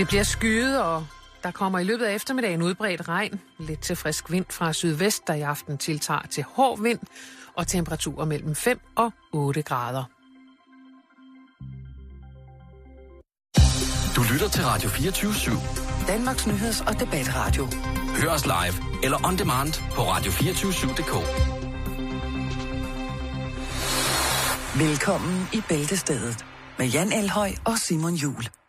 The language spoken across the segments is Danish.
Det bliver skyet, og der kommer i løbet af eftermiddagen udbredt regn. Lidt til frisk vind fra sydvest, der i aften tiltager til hård vind, og temperaturer mellem 5 og 8 grader. Du lytter til Radio 24 /7. Danmarks Nyheds- og Debatradio. Hør os live eller on demand på radio247.dk. Velkommen i Bæltestedet med Jan Elhøj og Simon Jul.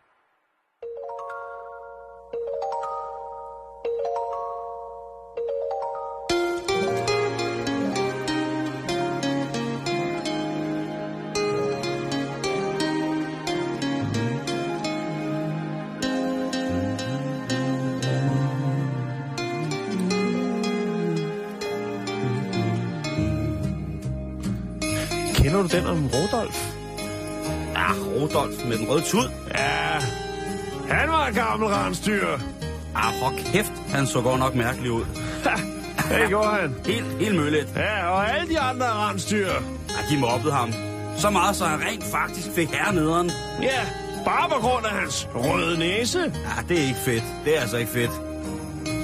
Den om Rodolf? Ja, Rodolf med den røde tud. Ja, han var en gammel rensdyr. Ah, for kæft, han så godt nok mærkelig ud. Det gjorde han. Helt, helt møllet. Ja, og alle de andre rensdyr. Ja, de mobbede ham. Så meget, så han rent faktisk fik hernederen. Ja, bare på grund af hans røde næse. Ja, det er ikke fedt. Det er altså ikke fedt.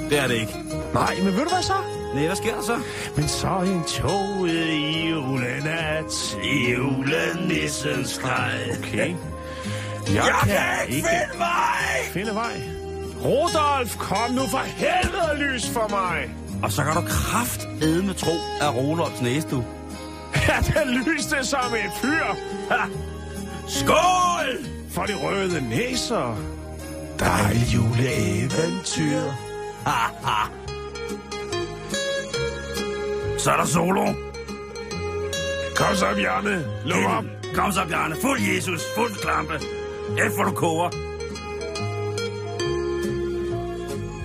Det er det ikke. Nej, men ved du hvad så? Nej, hvad sker der så? Men så en toget i julenat, i julenissens skreg. Okay. Jeg, finde vej! finde vej. Rodolf, kom nu for helvede lys for mig. Og så kan du kraft med tro af Rodolfs næse, du. Ja, den lyste som et fyr. Ha! Skål! For de røde næser. Dejlig juleeventyr. Så er der solo. Kom så, Bjarne. Luk op. Kom så, Bjarne. Fuld Jesus. Fuld klampe. Efter for du koger.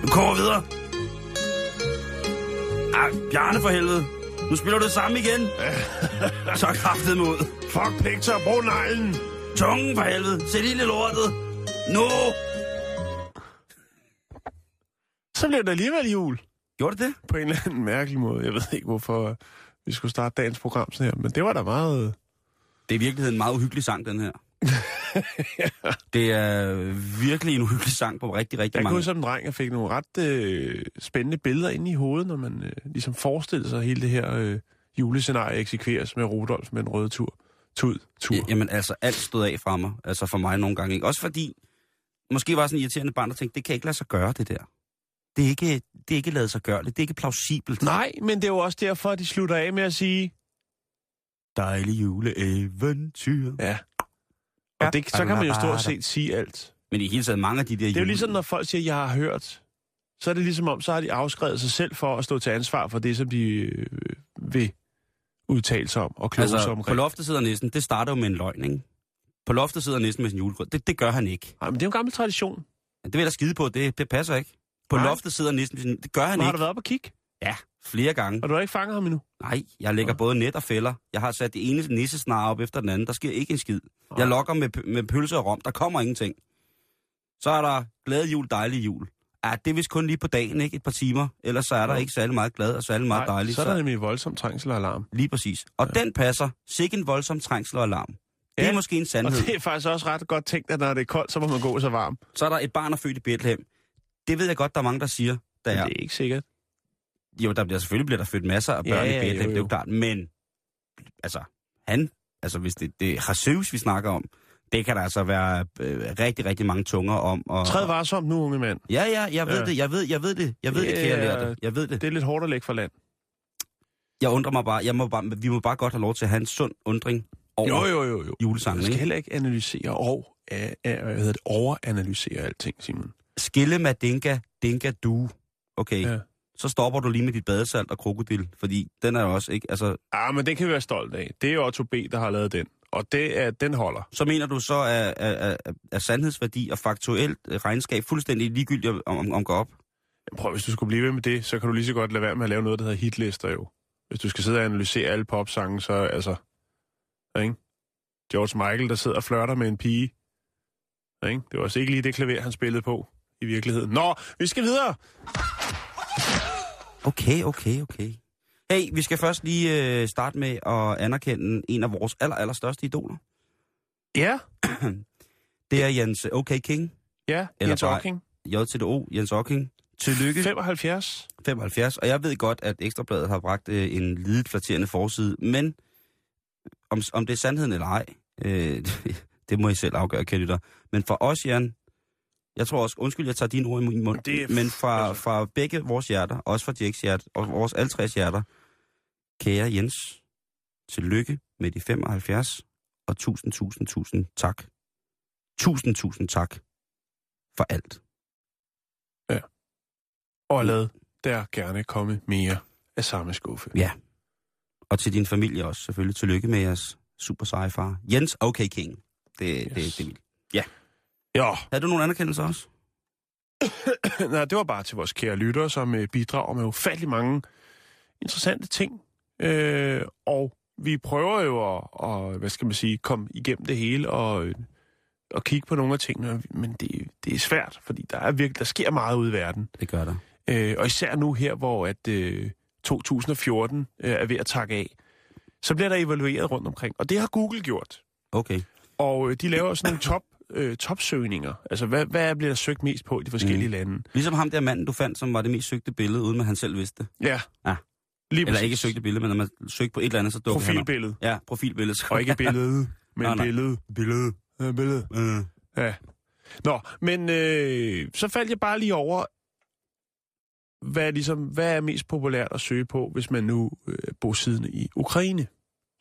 Du koger videre. Ej, Bjarne for helvede. Nu spiller du det samme igen. så kraftet mod. Fuck, Pictor, brug neglen. Tungen for helvede. Sæt ild i lortet. Nu. Så bliver det alligevel jul. Gjorde det det? På en eller anden mærkelig måde. Jeg ved ikke, hvorfor vi skulle starte dagens program sådan her, men det var da meget... Det er i virkeligheden en meget uhyggelig sang, den her. Det er virkelig en uhyggelig sang på rigtig, rigtig Jeg mange. kunne som dreng, jeg fik nogle ret øh, spændende billeder ind i hovedet, når man øh, ligesom forestillede sig hele det her øh, julescenarie eksekveres med Rudolf med en rød tur. Tud, tur. Ja, Jamen altså, alt stod af fra mig. Altså for mig nogle gange. Ikke? Også fordi, måske var sådan en irriterende barn, der tænkte, det kan ikke lade sig gøre, det der. Det er ikke, det er ikke lavet sig gøre. Det er ikke plausibelt. Nej, men det er jo også derfor, at de slutter af med at sige... Dejlig juleeventyr. Ja. Og det, så kan man jo stort set sige alt. Men i hele taget mange af de der Det er jo jule- ligesom, når folk siger, jeg har hørt. Så er det ligesom om, så har de afskrevet sig selv for at stå til ansvar for det, som de øh, vil udtale sig om og kloge sig Altså, på omkring. loftet sidder næsten, det starter jo med en løgn, ikke? På loftet sidder næsten med sin julegrød. Det, det gør han ikke. Nej, men det er jo en gammel tradition. Det vil jeg da skide på, det, det passer ikke. På Nej. loftet sidder sin... Det gør han Men har ikke. du været op og kigge? Ja, flere gange. Og du har ikke fanget ham endnu? Nej, jeg lægger Nå. både net og fælder. Jeg har sat det ene nissesnare op efter den anden. Der sker ikke en skid. Jeg lokker med, med pølse og rom. Der kommer ingenting. Så er der glad jul, dejlig jul. Ja, det er vist kun lige på dagen, ikke? Et par timer. Ellers så er der Nå. ikke særlig meget glad og særlig meget Nej, dejligt. så er der nemlig voldsom trængsel og alarm. Lige præcis. Og ja. den passer. Sikke en voldsom trængsel og alarm. Det Ja, er måske en Og sandhed. det er faktisk også ret godt tænkt, at når det er koldt, så må man gå så varm. Så er der et barn, der er født i Bethlehem. Det ved jeg godt, der er mange, der siger. Der Men er. det er ikke sikkert. Jo, der bliver selvfølgelig bliver der født masser af børn Ja, i ja, Bethlehem, jo, det er jo klart. Men, altså, han, altså hvis det, det er Jesus, vi snakker om, det kan der altså være øh, rigtig, rigtig mange tunger om. Og, Træd varsomt nu, unge mand. Ja, ja, jeg ved Ja. det, jeg ved, jeg ved det, jeg ved det, Det kære lærte. Jeg ved det. Det er lidt hårdt at lægge for land. Jeg undrer mig bare, jeg må bare, vi må bare godt have lov til at have en sund undring over Jo, jo, jo, jo. julesangen, Man skal ikke? heller ikke analysere og uh, uh, hvad hedder det, overanalysere alting, Simon. Skille med dinka, dinka du. Okay, Ja. så stopper du lige med dit badesalt og krokodil, fordi den er jo også ikke, altså, Ah, men det kan vi være stolt af. Det er jo Otto B., der har lavet den. Og det er, den holder. så mener du så, at, at, at, at sandhedsværdi og faktuelt øh, regnskab fuldstændig ligegyldigt om, om, om går op? Prøv, hvis du skulle blive ved med det, så kan du lige så godt lade være med at lave noget, der hedder hitlister jo. Hvis du skal sidde og analysere alle popsange, så altså... Ikke? George Michael, der sidder og flørter med en pige. Ikke? Det var også ikke lige det klaver, han spillede på i virkeligheden. Nå, vi skal videre! Okay, okay, okay. Hey, vi skal først lige øh, starte med at anerkende en af vores aller, aller største idoler. Ja. Det er Jens OK King. Ja, Eller Jens Ocking. JTDO, Jens Ocking. Tillykke. 75. 75, og jeg ved godt, at Ekstrabladet har bragt øh, en lidet flatterende forside, men om, om det er sandheden eller ej, øh, det må I selv afgøre, kære lytter. Men for os, Jan, jeg tror også, undskyld, jeg tager dine ord i min mund, Det er men fra, altså- fra begge vores hjerter, også fra Jacks hjerte, og vores alle tres hjerter, kære Jens, tillykke med de 75, og tusind, tusind, tusind tak. Tusind, tusind tak for alt. Og lad der gerne komme mere af samme skuffe. Ja. Og til din familie også, selvfølgelig. Tillykke med jeres super seje far. Jens OK King. Det, yes. det, det er vildt. Ja, Havde du nogle anerkendelser også? nej, det var bare til vores kære lyttere, som øh, bidrager med ufattelig mange interessante ting. Øh, og vi prøver jo at, og, hvad skal man sige, komme igennem det hele og, øh, og kigge på nogle af tingene, men det, det er svært, fordi der er virkelig, der sker meget ude i verden. Det gør der. Øh, og især nu her, hvor at øh, 2014 øh, er ved at takke af, så bliver der evalueret rundt omkring. Og det har Google gjort. Okay. Og øh, de laver sådan nogle top, øh, topsøgninger. Altså, hvad, hvad bliver der søgt mest på i de forskellige Mm. mm. lande? Ligesom ham der manden, du fandt, som var det mest søgte billede, uden at han selv vidste det. Ja. Ja. Lige Eller præcis. ikke søgte billede, men når man søgte på et eller andet, så dukkede han op. Profilbillede. Ja, profilbillede. Og ikke billede, men Nej, nej. billede. billede. Ja, billede. Øh. Ja. Nå, men øh, så faldt jeg bare lige over, hvad, er ligesom, hvad er mest populært at søge på, hvis man nu øh, bor siddende i Ukraine,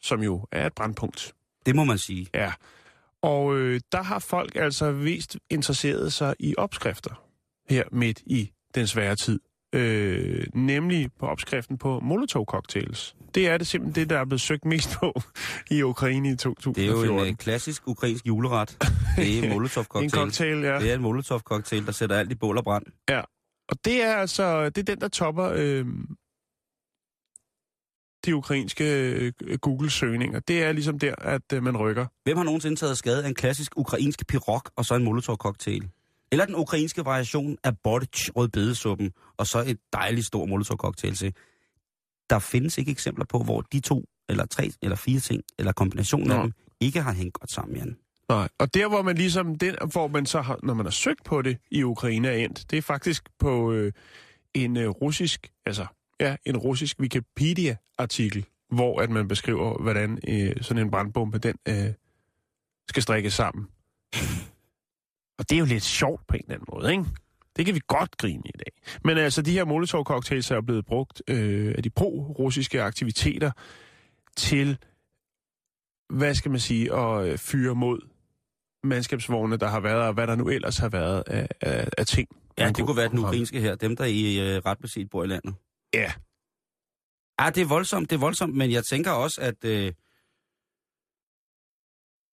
som jo er et brandpunkt. Det må man sige. Ja. Og øh, der har folk altså vist interesseret sig i opskrifter her midt i den svære tid. Øh, nemlig på opskriften på Molotov-cocktails. Det er det simpelthen det, der er blevet søgt mest på i Ukraine i 2014. Det er jo en øh, klassisk ukrainsk juleret. Det er molotov en cocktail. ja. Det er en molotov cocktail, der sætter alt i bål og brand. Og det er altså det er den, der topper øh, de ukrainske øh, Google-søgninger. Det er ligesom der, at øh, man rykker. Hvem har nogensinde taget skade af en klassisk ukrainsk pirog og så en molotov cocktail? Eller den ukrainske variation af bortch rødbedesuppen og så et dejligt stor molotov cocktail til. Der findes ikke eksempler på, hvor de to, eller tre, eller fire ting, eller kombinationen af Nå. dem, ikke har hængt godt sammen, Jan. Nej. Og der, hvor man ligesom, den, hvor man så har, når man har søgt på det i Ukraine er endt, det er faktisk på øh, en øh, russisk, altså ja, en russisk Wikipedia-artikel, hvor at man beskriver, hvordan øh, sådan en brandbombe, den øh, skal strikkes sammen. Og det er jo lidt sjovt på en eller anden måde, ikke? Det kan vi godt grine i dag. Men altså, de her Molotov-cocktails er blevet brugt øh, af de pro-russiske aktiviteter til, hvad skal man sige, at øh, fyre mod mandskabsvogne, der har været, og hvad der nu ellers har været af, af, af ting. Ja, det kunne være den ukrainske her. Dem, der i øh, ret beset bor i landet. Ja. Ja, det er voldsomt, det er voldsomt, men jeg tænker også, at... Øh,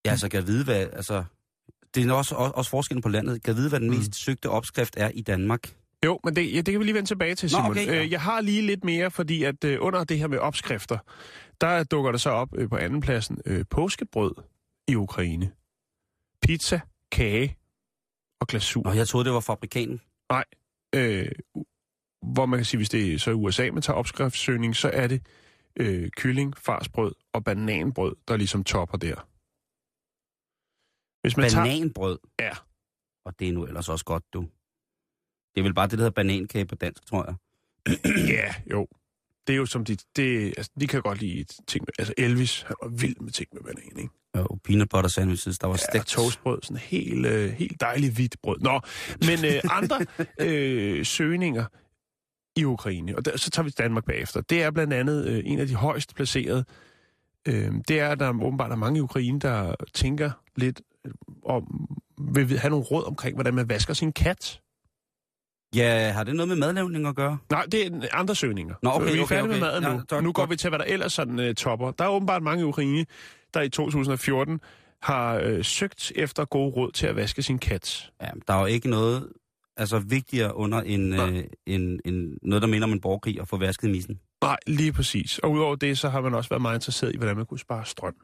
ja, altså, kan vide, hvad... Altså, det er også, også, også forskellen på landet. Kan vide, hvad den Mm. mest søgte opskrift er i Danmark. Jo, men det, ja, det kan vi lige vende tilbage til, Nå, Simon. okay, ja. Øh, Jeg har lige lidt mere, fordi at øh, under det her med opskrifter, der dukker der så op øh, på andenpladsen øh, påskebrød i Ukraine. Pizza, kage og glasur. Og jeg troede, det var fabrikanen. Øh, hvor man kan sige, hvis det er så i USA, man tager opskriftssøgning, så er det øh, kylling, farsbrød og bananbrød, der ligesom topper der. Hvis man tager... Bananbrød. Ja. Og det er nu ellers også godt, du. Det er vel bare det, der hedder banankage på dansk, tror jeg. Ja, jo. Det er jo som de... Det, altså, de kan godt lide ting med... Altså Elvis, han var vild med ting med banan, ikke? Og peanut butter sandwiches, der var Ja, stegt. toastbrød, sådan helt, øh, helt dejligt hvidt brød. Nå, men øh, andre øh, søgninger i Ukraine, og der, så tager vi Danmark bagefter, det er blandt andet øh, en af de højst placerede. Øh, det er, at der åbenbart er mange i Ukraine, der tænker lidt øh, om, vil have nogle råd omkring, hvordan man vasker sin kat. Ja, har det noget med madlavning at gøre? Nej, det er andre søgninger. Nå, okay, vi er okay, færdige med okay. maden Ja, nu. tak, nu går vi til, hvad der ellers sådan uh, topper. Der er åbenbart mange i Ukraine, der i 2014 har øh, søgt efter gode råd til at vaske sin kat. Ja, der er jo ikke noget altså, vigtigere under en, øh, en, en, noget, der minder om en borgerkrig at få vasket missen. Nej, lige præcis. Og udover det, så har man også været meget interesseret i, hvordan man kunne spare strøm.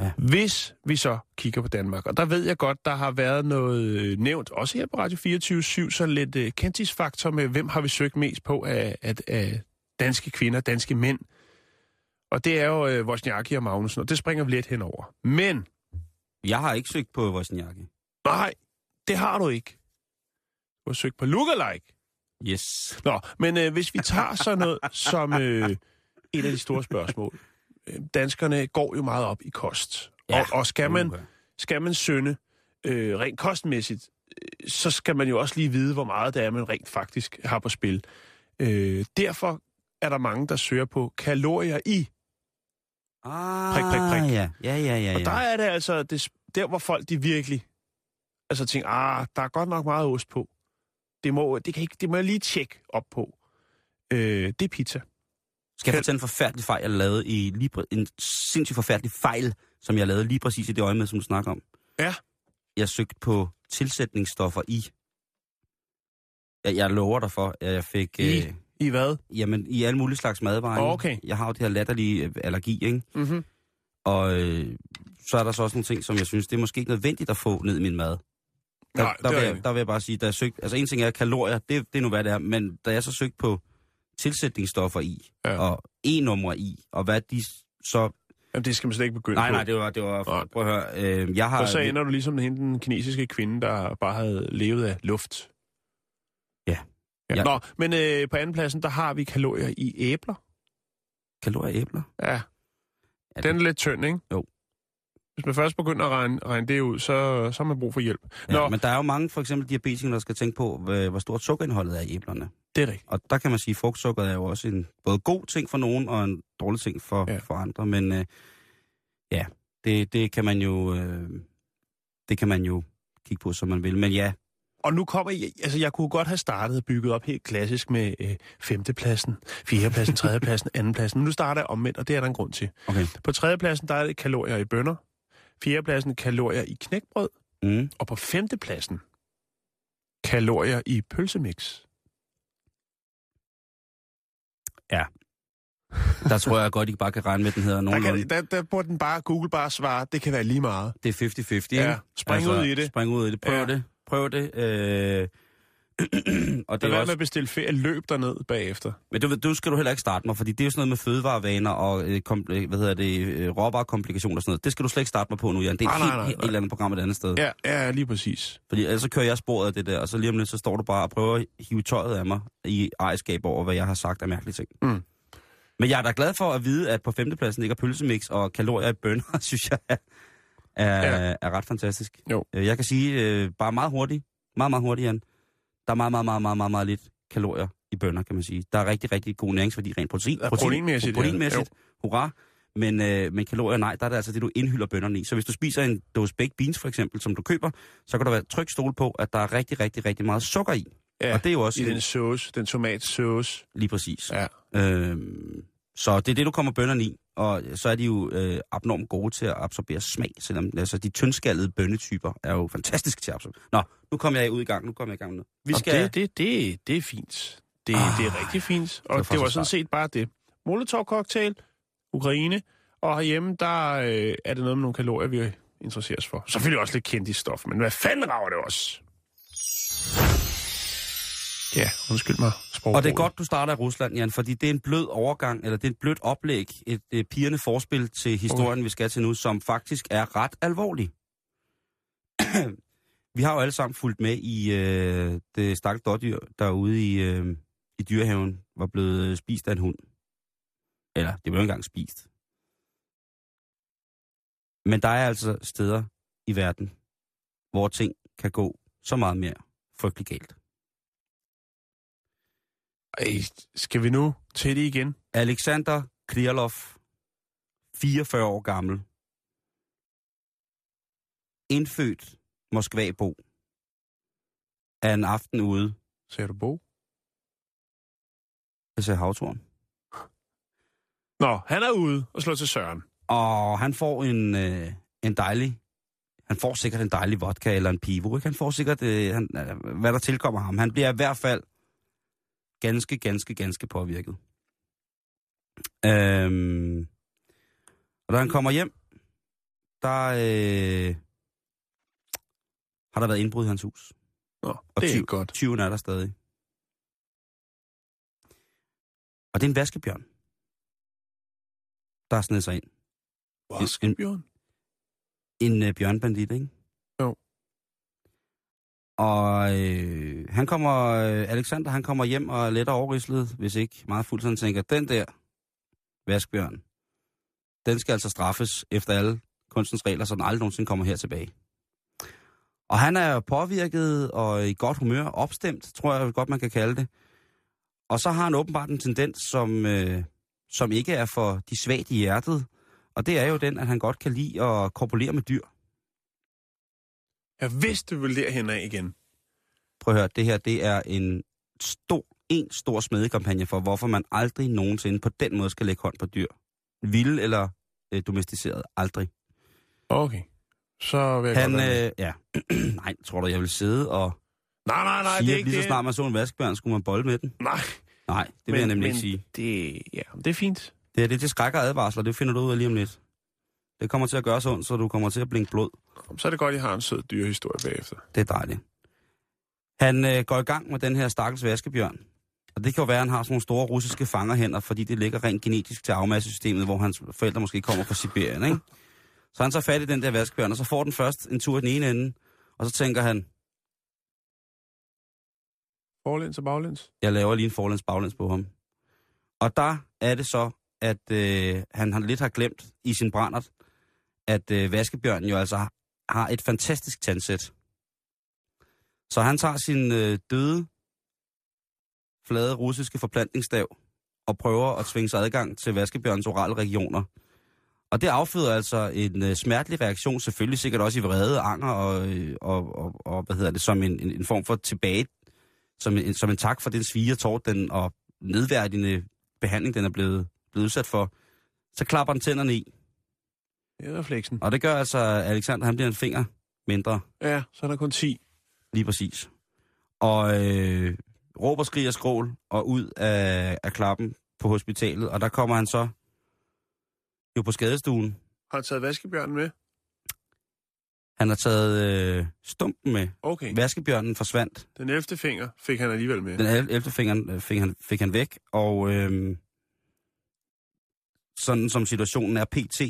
Ja. Hvis vi så kigger på Danmark, og der ved jeg godt, der har været noget øh, nævnt, også her på Radio 24 så lidt uh, kendtisfaktor med, hvem har vi søgt mest på af, af, af danske kvinder, danske mænd. Og det er jo uh, Wozniacki og Magnussen, og det springer vi lidt henover. Men, Jeg har ikke søgt på Wozniacki. nej, Det har du ikke. Du har søgt på lookalike. Yes. Nå, men øh, hvis vi tager sådan noget som øh, et af de store spørgsmål. Øh, danskerne går jo meget op i kost. Ja. Og, og skal man, skal man synde øh, rent kostmæssigt, øh, så skal man jo også lige vide, hvor meget det er, man rent faktisk har på spil. Øh, derfor er der mange, der søger på kalorier i. Ah, Prik, prik, prik. Ja, ja, ja, ja. Og ja. der er det altså det, der, hvor folk de virkelig altså tænker, ah, der er godt nok meget ost på. Det må, det kan ikke, det må jeg lige tjekke op på. Øh, det er pizza. Skal jeg fortælle en forfærdelig fejl, jeg lavede i lige en sindssygt forfærdelig fejl, som jeg lavede lige præcis i det øje med, som du snakker om. Ja. Jeg søgte på tilsætningsstoffer i. Jeg, jeg lover dig for, at jeg fik... I? Øh, I hvad? jamen, i alle mulige slags madvarer. ikke? Okay. Jeg har jo det her latterlige øh, allergi, ikke? Mm-hmm. Og øh, så er der så også nogle ting, som jeg synes, det er måske ikke nødvendigt at få ned i min mad. Der, Nej, der, er vil jeg, der vil jeg bare sige, da jeg søgte, altså en ting er kalorier, det, det er nu hvad det er, men da jeg så søgte på tilsætningsstoffer i, Ja. og e-numre i, og hvad de så... Jamen, det skal man slet ikke begynde Nej, på. nej, det var, det var Nej. prøv at høre, øh, jeg har... For så ender du ligesom hende, den kinesiske kvinde, der bare havde levet af luft. Ja. ja. Ja. Nå, men øh, på anden pladsen, der har vi kalorier i æbler. Kalorier i æbler? Ja, Ja, den er lidt tynd, ikke? Jo. Hvis man først begynder at regne, regne det ud, så, så har man brug for hjælp. ja, Nå, men der er jo mange, for eksempel diabetikere, der skal tænke på, hvor stort sukkerindholdet er i æblerne. det er rigtigt. Og der kan man sige, at frugtsukker er jo også en både god ting for nogen, og en dårlig ting for, Ja. ja. for andre. Men øh, ja, det, det kan man jo... Øh, det kan man jo kigge på, som man vil. Men ja, Og nu kommer jeg, altså jeg kunne godt have startet og bygget op helt klassisk med øh, femtepladsen, fjerdepladsen, tredjepladsen, andenpladsen. Men nu starter jeg omvendt, og det er der en grund til. okay. På tredjepladsen, der er det kalorier i bønner. Fjerdepladsen, kalorier i knækbrød. Mm. Og på femtepladsen, kalorier i pølsemix. Der tror jeg godt, I bare kan regne med, at den hedder Der, nogenlunde. kan, der, der burde den bare, Google bare svare, det kan være lige meget. Det er 50-50, ikke? Ja, spring ud i det. Spring ud i det. Prøv Ja. ja. det. Prøv det. Øh... og Det er også... med at bestille ferie, løb derned bagefter. Men du, du skal du heller ikke starte mig, fordi det er jo sådan noget med fødevarevaner og øh, kom, øh, hvad hedder det, øh, råvarekomplikationer og sådan noget. Det skal du slet ikke starte mig på nu, Jan. Det er Nej, et nej, helt, nej, helt, nej. helt andet program et andet sted. Ja, ja, lige præcis. Fordi ellers så kører jeg sporet af det der, og så lige om lidt, så står du bare og prøver at hive tøjet af mig i ejerskab over, hvad jeg har sagt af mærkelige ting. Mm. Men jeg er da glad for at vide, at på femtepladsen ligger pølsemix og kalorier i bønner, synes jeg er, er, Ja. er ret fantastisk. Jo. Jeg kan sige øh, bare meget hurtigt, meget, meget hurtigt, Jan. Der er meget, meget, meget, meget, meget, meget lidt kalorier i bønner, kan man sige. Der er rigtig, rigtig god næringsværdi rent protein. Ja, proteinmæssigt, ja. Proteinmæssigt, hurra. Men, øh, men kalorier, nej, der er det altså det, du indhylder bønnerne i. Så hvis du spiser en dose baked beans, for eksempel, som du køber, så kan du være tryg stol på, at der er rigtig, rigtig, rigtig meget sukker i. Ja, Og det er jo også i den sauce, den tomatsauce. lige præcis. Ja. Øhm, så det er det, du kommer bønnerne i. Og så er de jo øh, abnormt gode til at absorbere smag, selvom altså, de tyndskallede bønnetyper er jo fantastiske til at absorbere. Nå, nu kommer jeg ud i gang. Nu kommer jeg i gang med. Vi Og skal... det, det, det, det er fint. Det, Ah, det er rigtig fint. Og var det, for det var så sådan set bare det. Molotov-cocktail, Ukraine, og herhjemme, der øh, er det noget med nogle kalorier, vi interesserer os for. Selvfølgelig også lidt kendt i stof, men hvad fanden rager det også? Ja, undskyld mig. Sprogbruget. Og det er godt, du starter i Rusland, Jan, fordi det er en blød overgang, eller det er et blødt oplæg, et, et pigerne forspil til historien, okay. vi skal til nu, som faktisk er ret alvorlig. vi har jo alle sammen fulgt med i øh, det stakkels dårdyr derude i, øh, i dyrehaven, var blevet øh, spist af en hund. Eller, det jo ikke engang spist. Men der er altså steder i verden, hvor ting kan gå så meget mere frygtelig galt. Ej, skal vi nu til det igen? Alexander Krylov, 44 år gammel, indfødt Moskva-bo, er en aften ude Ser du bog? til se havtorn. Nå, han er ude og slår til Søren. Og han får en, øh, en dejlig, han får sikkert en dejlig vodka eller en pivo, ikke? Han får sikkert, øh, han, øh, hvad der tilkommer ham. Han bliver i hvert fald ganske, ganske, ganske påvirket. Øhm, og da han kommer hjem, der øh, har der været indbrud i hans hus. Nå, Og det er tyv- ikke godt. Tyven er der stadig. Og det er en vaskebjørn, der har snedet sig ind. Vaskebjørn. En øh, bjørnbandit, ikke? Og øh, han kommer, øh, Alexander, han kommer hjem og er let overrislet, hvis ikke meget fuldt, så han tænker, den der vaskbjørn, den skal altså straffes efter alle kunstens regler, så den aldrig nogensinde kommer her tilbage. Og han er påvirket og i godt humør, opstemt, tror jeg godt, man kan kalde det. Og så har han åbenbart en tendens, som, øh, som ikke er for de svagt i hjertet. Og det er jo den, at han godt kan lide at korpulere med dyr. Jeg vidste, du ville derhen af igen. Prøv at høre, det her det er en stor, en stor smedekampagne for, hvorfor man aldrig nogensinde på den måde skal lægge hånd på dyr. Vilde eller øh, domesticeret. Aldrig. Okay. Så vil jeg Han, godt øh, ja. Nej, tror du, jeg vil sidde og Nej, nej, nej, sige, det er ikke lige så det. snart man så en vaskebjørn, skulle man bolle med den? Nej, Nej, det vil jeg nemlig ikke sige. Det, ja, det er fint. Det er det til skræk og advarsler, det finder du ud af lige om lidt. Det kommer til at gøre så ondt, så du kommer til at blinke blod. Så er det godt, at jeg har en sød dyrehistorie bagefter. Det er dejligt. Han øh, går i gang med den her stakkels vaskebjørn. Og det kan jo være, at han har sådan nogle store russiske fangerhænder, fordi det ligger rent genetisk til afmassesystemet, hvor hans forældre måske kommer fra Sibirien, ikke? Så han tager fat i den der vaskebjørn, og så får den først en tur i den ene ende, og så tænker han, Forlæns og baglæns. jeg laver lige en forlæns baglæns på ham. Og der er det så, at øh, han, han lidt har glemt i sin brændert, at øh, vaskebjørnen jo altså har et fantastisk tandsæt. Så han tager sin øh, døde, flade russiske forplantningsstav og prøver at tvinge sig adgang til vaskebjørnens orale regioner. Og det afføder altså en øh, smertelig reaktion, selvfølgelig sikkert også i vrede, anger og, øh, og, og, og hvad hedder det, som en, en, en form for tilbage, som en, som en tak for den svige tårt, den og nedværdigende behandling, den er blevet, blevet udsat for. Så klapper den tænderne i. Det er refleksen. Og det gør altså, at Alexander han bliver en finger mindre, Ja, så er der kun 10. lige præcis. Og øh, råber, skriger, skrål og ud af, af klappen på hospitalet. Og der kommer han så jo på skadestuen. Har du taget vaskebjørnen med? Han har taget øh, stumpen med. Okay. Vaskebjørnen forsvandt. Den 11. finger fik han alligevel med. Den 11. fingeren øh, fik han, fik han væk, og øh, sådan som situationen er pt.,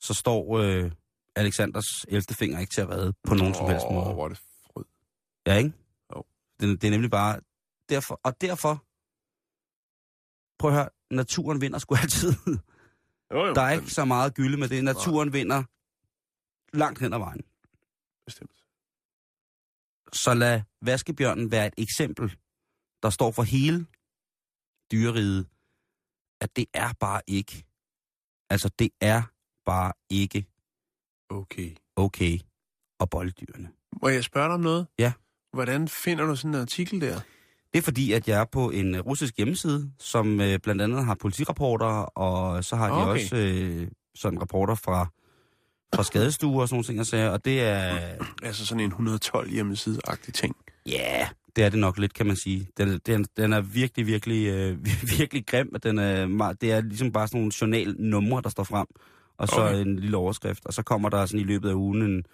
så står øh, Alexanders 11. finger ikke til at redde på nogen som helst måde. hvor er det frød. Ja, ikke? Jo. Det, det er nemlig bare... Derfor, og derfor... Prøv at høre, naturen vinder sgu altid. Jo, jo, Der er ikke så meget gylde med det. Naturen vinder langt hen ad vejen. Bestemt. Så lad vaskebjørnen være et eksempel, der står for hele dyreriget, at det er bare ikke, altså det er bare ikke Okay. okay at bolde dyrene. Må jeg spørge dig om noget? Ja. Hvordan finder du sådan en artikel der? Det er fordi, at jeg er på en øh, russisk hjemmeside, som øh, blandt andet har politirapporter, og så har de Okay. også øh, sådan rapporter fra, fra skadestuer og sådan nogle ting, jeg sagde, og det er, Altså sådan en 112 hjemmeside-agtig ting. ja, yeah, det er det nok lidt, kan man sige. Den, den, den er virkelig, virkelig, øh, virkelig grim, og den er, det er ligesom bare sådan nogle journalnumre, der står frem, og så Okay. en lille overskrift, og så kommer der sådan i løbet af ugen en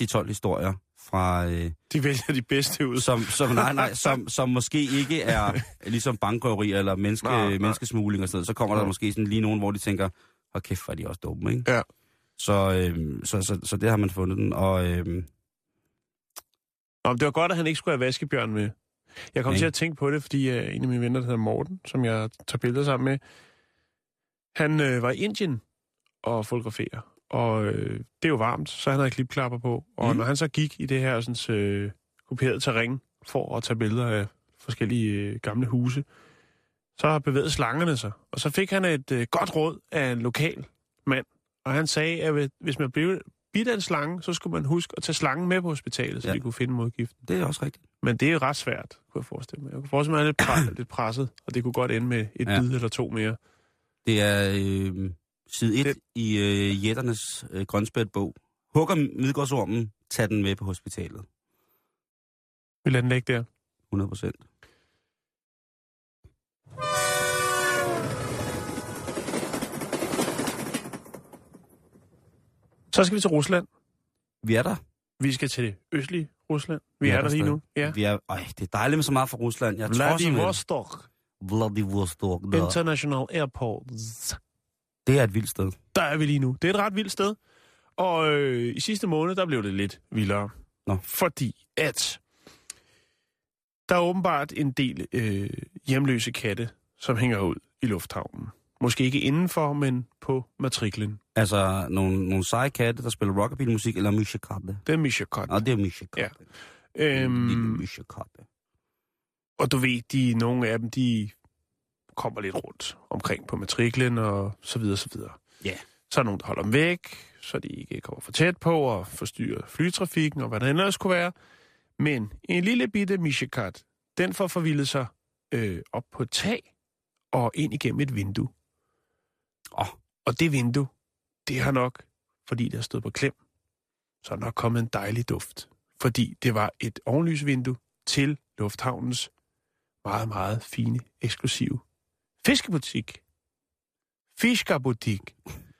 10-12 historier fra... Øh, De vælger de bedste ud. som, som, nej, nej, som, som måske ikke er ligesom bankrøveri eller menneske, Nej, nej. menneskesmugling og sådan noget. Så kommer der Nej. måske sådan lige nogen, hvor de tænker, hold kæft, hvor er de også dumme, ikke? Ja. Så, øhm, så, så, så det har man fundet den, og øhm, Nå, det var godt, at han ikke skulle have vaskebjørn med. Jeg kom Nej. til at tænke på det, fordi uh, en af mine venner, der hedder Morten, som jeg tager billeder sammen med, han øh, var i Indien og fotograferer. Og øh, det er jo varmt, så han havde klipklapper på. Og mm. når han så gik i det her sådan, øh, kuperede terræn for at tage billeder af forskellige øh, gamle huse, så bevægede slangerne sig. Og så fik han et øh, godt råd af en lokal mand. Og han sagde, at hvis man blev bidt af en slange, så skulle man huske at tage slangen med på hospitalet, så Ja. de kunne finde modgiften. det er også rigtigt. Men det er ret svært, kunne jeg forestille mig. Jeg kunne forestille mig, at han er lidt, pre- lidt presset, og det kunne godt ende med et ja. bid eller to mere. Det er øh, side 1 Det- i øh, jætternes øh, grønspætbog. Hugger midgårdsormen, tag den med på hospitalet. Vi lader den ligge der. 100 procent. Så skal vi til Rusland. Vi er der. Vi skal til det østlige Rusland. Vi er der lige nu. Ja. Vi er, øj, det er dejligt med så meget fra Rusland. Jeg Vladivostok Vladivostok. International Airport. Det er et vildt sted. Der er vi lige nu. Det er et ret vildt sted. Og øh, i sidste måned, der blev det lidt vildere. Nå. Fordi at der er åbenbart en del øh, hjemløse katte, som hænger ud i lufthavnen. Måske ikke indenfor, men på matriklen. Altså nogle, nogle seje katte, der spiller rockabilly-musik, eller Misha Katte. Det er Misha Kat. Nå, det er Misha Katte. Ja. Øhm, Lille Misha Katte. og du ved, de, nogle af dem, de kommer lidt rundt omkring på matriklen og så videre, så videre. Ja. Så er der nogen, der holder dem væk, så de ikke kommer for tæt på og forstyrrer flytrafikken og hvad der ellers kunne være. Men en lille bitte misjekat, den får forvildet sig øh, op på et tag og ind igennem et vindue. Åh. Og det vindue, det har nok, fordi det har stået på klem, så er der nok kommet en dejlig duft. Fordi det var et ovenlysvindue til lufthavnens meget, meget fine, eksklusive fiskebutik. Fiskerbutik.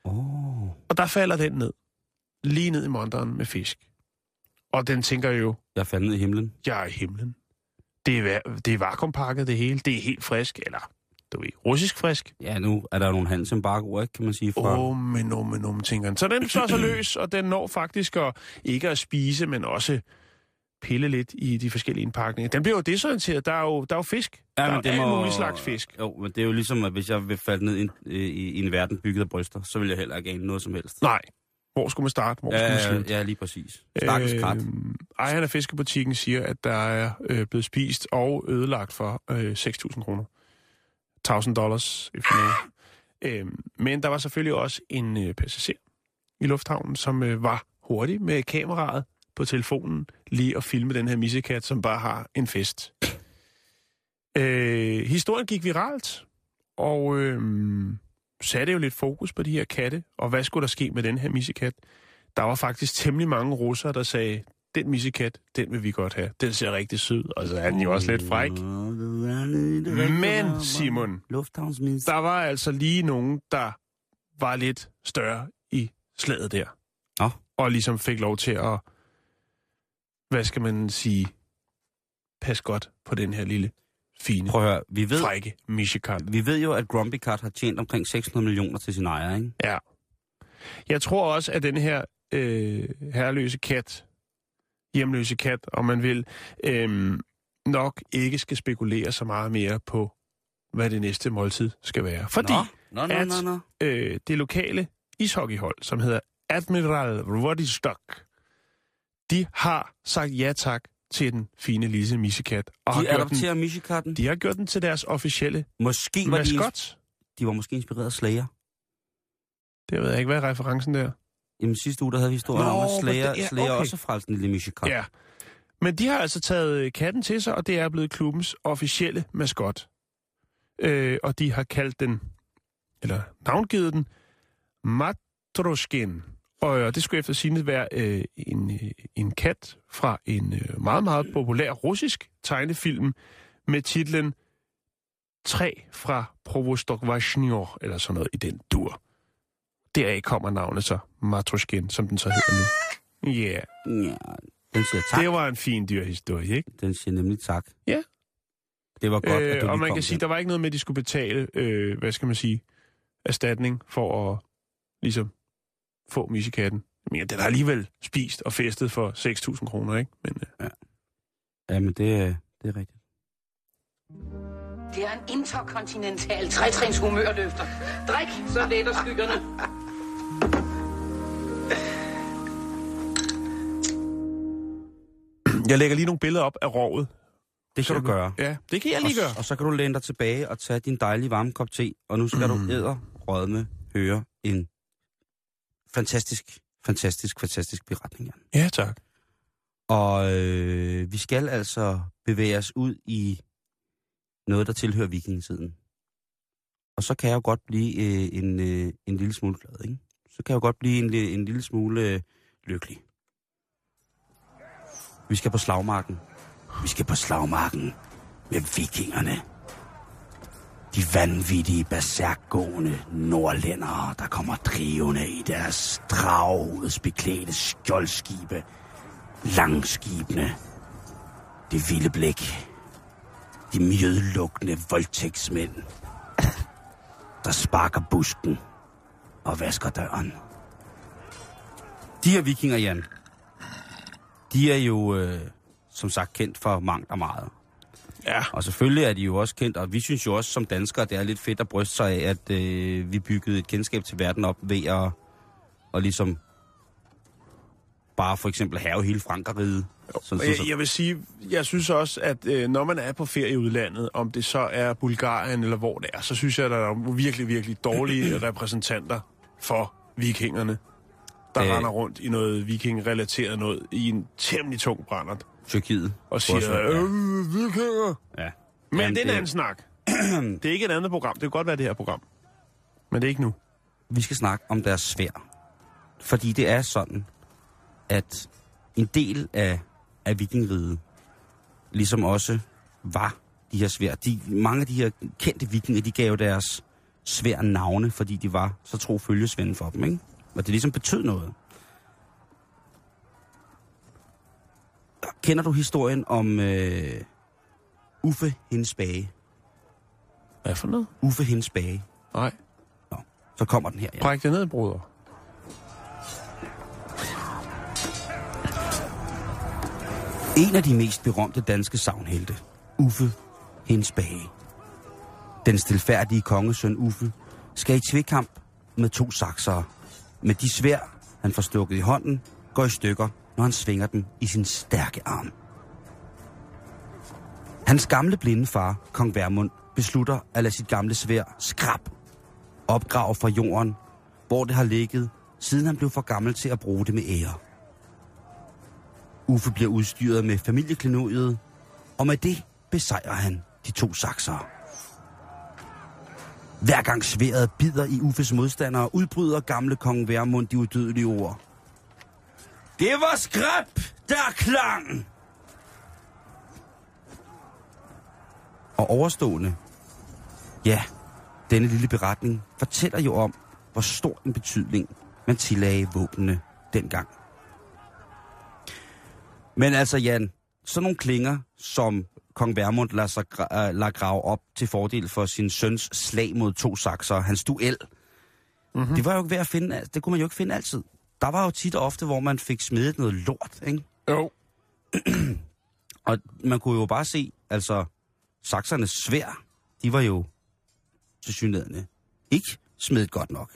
Oh. Og der falder den ned. Lige ned i monteren med fisk. Og den tænker jo, Jeg faldt ned i himlen. jeg er i himlen. Det er, det er vakuumpakket det hele. Det er helt frisk, eller du ved, russisk frisk. Ja, nu er der nogle handelsembargoer, ikke, kan man sige. Fra... Oh, men oh, men oh, tænker den. Så den slår sig løs, og den når faktisk at, ikke at spise, men også pille lidt i de forskellige indpakninger. Den bliver jo desorienteret. Der er jo, der er jo fisk. Ja, der er det jo alt må- slags fisk. Jo, men det er jo ligesom, at hvis jeg vil falde ned i, en- i, i en verden bygget af bryster, så vil jeg heller ikke ane noget som helst. Nej. Hvor skulle man starte? Hvor skulle man Ja, slutte? ja, lige præcis. Stakkels krat. Øhm, ejeren af fiskebutikken siger, at der er øh, blevet spist og ødelagt for øh, 6.000 kroner. 1.000 dollars. if you know. Øhm, men der var selvfølgelig også en øh, passager i lufthavnen, som øh, var hurtig med kameraet på telefonen lige at filme den her missekat, som bare har en fest. Øh, historien gik viralt, og øh, satte jo lidt fokus på de her katte, og hvad skulle der ske med den her missekat? Der var faktisk temmelig mange russere, der sagde, den missekat, den vil vi godt have. Den ser rigtig sød, og så er den jo også lidt fræk. Men, Simon, der var altså lige nogen, der var lidt større i slaget der. Og ligesom fik lov til at, hvad skal man sige, pas godt på den her lille, fine, Prøv at høre, vi ved, frække missekat. vi ved jo, at Grumpy Cat har tjent omkring 600 millioner til sin ejer, ikke? Ja. Jeg tror også, at den her øh, herreløse kat, hjemløse kat, om man vil, øh, nok ikke skal spekulere så meget mere på, hvad det næste måltid skal være. Fordi Nå, nå, at- nå, nå, nå. øh, det lokale ishockeyhold, som hedder Admiral Vladivostok, de har sagt ja tak til den fine lille missekat. Og De har gjort den, adopterer Mishikatten. de har gjort den til deres officielle Måske var de, maskot. de var måske inspireret af Slayer. Det ved jeg ikke, hvad er referencen der? Jamen sidste uge, der havde vi historien Nå, om, at Slayer, det- ja, Slayer okay. også frelste en lille Mishikat. Ja. Men de har altså taget øh, katten til sig, og det er blevet klubbens officielle maskot. Øh, og de har kaldt den, eller navngivet den, Matroskin. Og øh, det skulle efter sigende være øh, en, øh, en kat fra en øh, meget, meget populær russisk tegnefilm med titlen Træ fra Provostokvasjnjor, eller sådan noget i den dur. Deraf kommer navnet så Matroskin, som den så hedder nu. Ja, yeah. ja den siger tak. det var en fin dyrhistorie, ikke? Den siger nemlig tak. Ja. Det var godt, at Øh, du og man kan sige, den. der var ikke noget med, at de skulle betale, øh, hvad skal man sige, erstatning for at ligesom få misikatten. Men ja, den har alligevel spist og festet for 6.000 kroner, ikke? Men øh, Ja, men det, er- det er rigtigt. Det er en interkontinental trætrins humørløfter. Drik, så letter skyggerne. jeg lægger lige nogle billeder op af rovet. Det kan du gøre. Ja, det kan jeg lige gøre. Og, og så kan du læne dig tilbage og tage din dejlige varme kop te, og nu skal mm. du æder rødme høre en fantastisk, fantastisk, fantastisk beretning, Jan. Ja, tak. Og øh, vi skal altså bevæge os ud i noget, der tilhører vikingetiden. Og så kan jeg jo godt blive øh, en, øh, en lille smule glad, ikke? Så kan jeg jo godt blive en, li- en lille smule øh, lykkelig. Vi skal på slagmarken. Vi skal på slagmarken med vikingerne. De vanvittige, berserkgående nordlændere, der kommer drivende i deres draghovedsbeklædte skjoldskibe langskibene, det vilde blik, de mjødlukkende voldtægtsmænd, der sparker busken og vasker døren. De her vikinger, Jan, de de er jo, øh, som sagt, kendt for mangt og meget. Ja. Og selvfølgelig er de jo også kendt, og vi synes jo også som danskere, det er lidt fedt at bryste sig af, at øh, vi byggede et kendskab til verden op ved at, og ligesom bare for eksempel have hele Frankeriget. Sådan, Og jeg, jeg vil sige, jeg synes også, at øh, når man er på ferie i udlandet, om det så er Bulgarien eller hvor det er, så synes jeg, at der er virkelig, virkelig dårlige repræsentanter for vikingerne, der øh. render rundt i noget viking-relateret noget i en temmelig tung brændert Tyrkiet. og siger, øh, vikinger. ja. Men Jamen, det er en anden snak. det er ikke et andet program. Det kan godt være det her program. Men det er ikke nu. Vi skal snakke om deres svær. Fordi det er sådan, at en del af, af vikingriget, ligesom også var de her svær. De, mange af de her kendte vikinger, de gav deres svær navne, fordi de var så tro følgesvende for dem, ikke? Og det ligesom betød noget. Kender du historien om øh, Uffe Hensbage? Hvad for noget? Uffe Hensbage. Nej. Nå, så kommer den her. Ja. Bræk det ned, bruder. En af de mest berømte danske savnhelte, Uffe Hensbage. Den stilfærdige kongesøn Uffe skal i tvekamp med to saksere. Med de svær, han får stukket i hånden, går i stykker, når han svinger den i sin stærke arm. Hans gamle blinde far, kong Vermund, beslutter at lade sit gamle svær skrab opgrave fra jorden, hvor det har ligget, siden han blev for gammel til at bruge det med ære. Uffe bliver udstyret med familieklenodiet, og med det besejrer han de to saksere. Hver gang sværet bider i Uffes modstandere, udbryder gamle kong Værmund de udødelige ord. Det var skræb, der klang! Og overstående, ja, denne lille beretning fortæller jo om, hvor stor en betydning man tillagde våbnene dengang. Men altså, Jan, sådan nogle klinger, som kong Vermund lader, sig gra- øh, lader grave op til fordel for sin søns slag mod to sakser, hans duel, mm-hmm. det var jo ikke ved at finde, det kunne man jo ikke finde altid. Der var jo tit og ofte, hvor man fik smidt noget lort, ikke? Jo. Og man kunne jo bare se, altså, saksernes svær, de var jo til synligheden ikke smidt godt nok.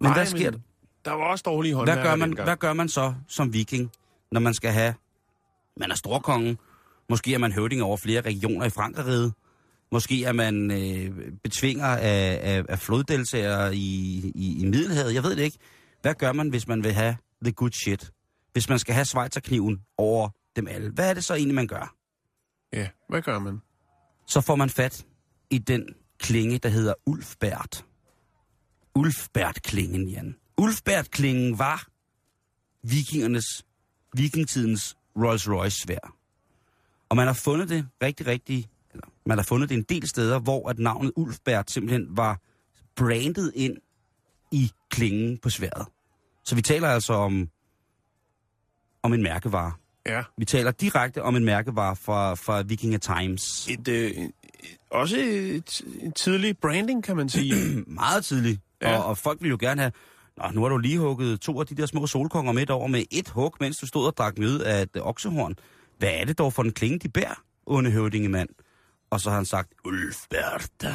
Men Nej, hvad sker der? men Der var også dårlige Hvad håndværkere gør, man, hvad gør man så som viking, når man skal have... Man er storkongen. Måske er man høvding over flere regioner i Frankeriget. Måske er man øh, betvinger af, af, af floddeltager i, i, i Middelhavet. Jeg ved det ikke. Hvad gør man, hvis man vil have the good shit? Hvis man skal have Schweizerkniven over dem alle. Hvad er det så egentlig, man gør? Ja, hvad gør man? Så får man fat i den klinge, der hedder Ulfbert. Ulfbert-klingen, Jan. Ulfbert-klingen var vikingernes, vikingtidens Rolls Royce svær. Og man har fundet det rigtig, rigtig, man har fundet det en del steder, hvor at navnet Ulfbert simpelthen var brandet ind i klingen på sværet. Så vi taler altså om, om en mærkevare. Ja. Vi taler direkte om en mærkevare fra, fra Vikinger Times. Et, øh, også et, et tidlig branding, kan man sige. meget tidligt. Ja. Og, og folk ville jo gerne have, Nå, nu har du lige hugget to af de der små solkonger midt over med et hug, mens du stod og drak møde af et oksehorn. Hvad er det dog for en klinge, de bærer, onde høvdingemand? Og så har han sagt, Ulfberta.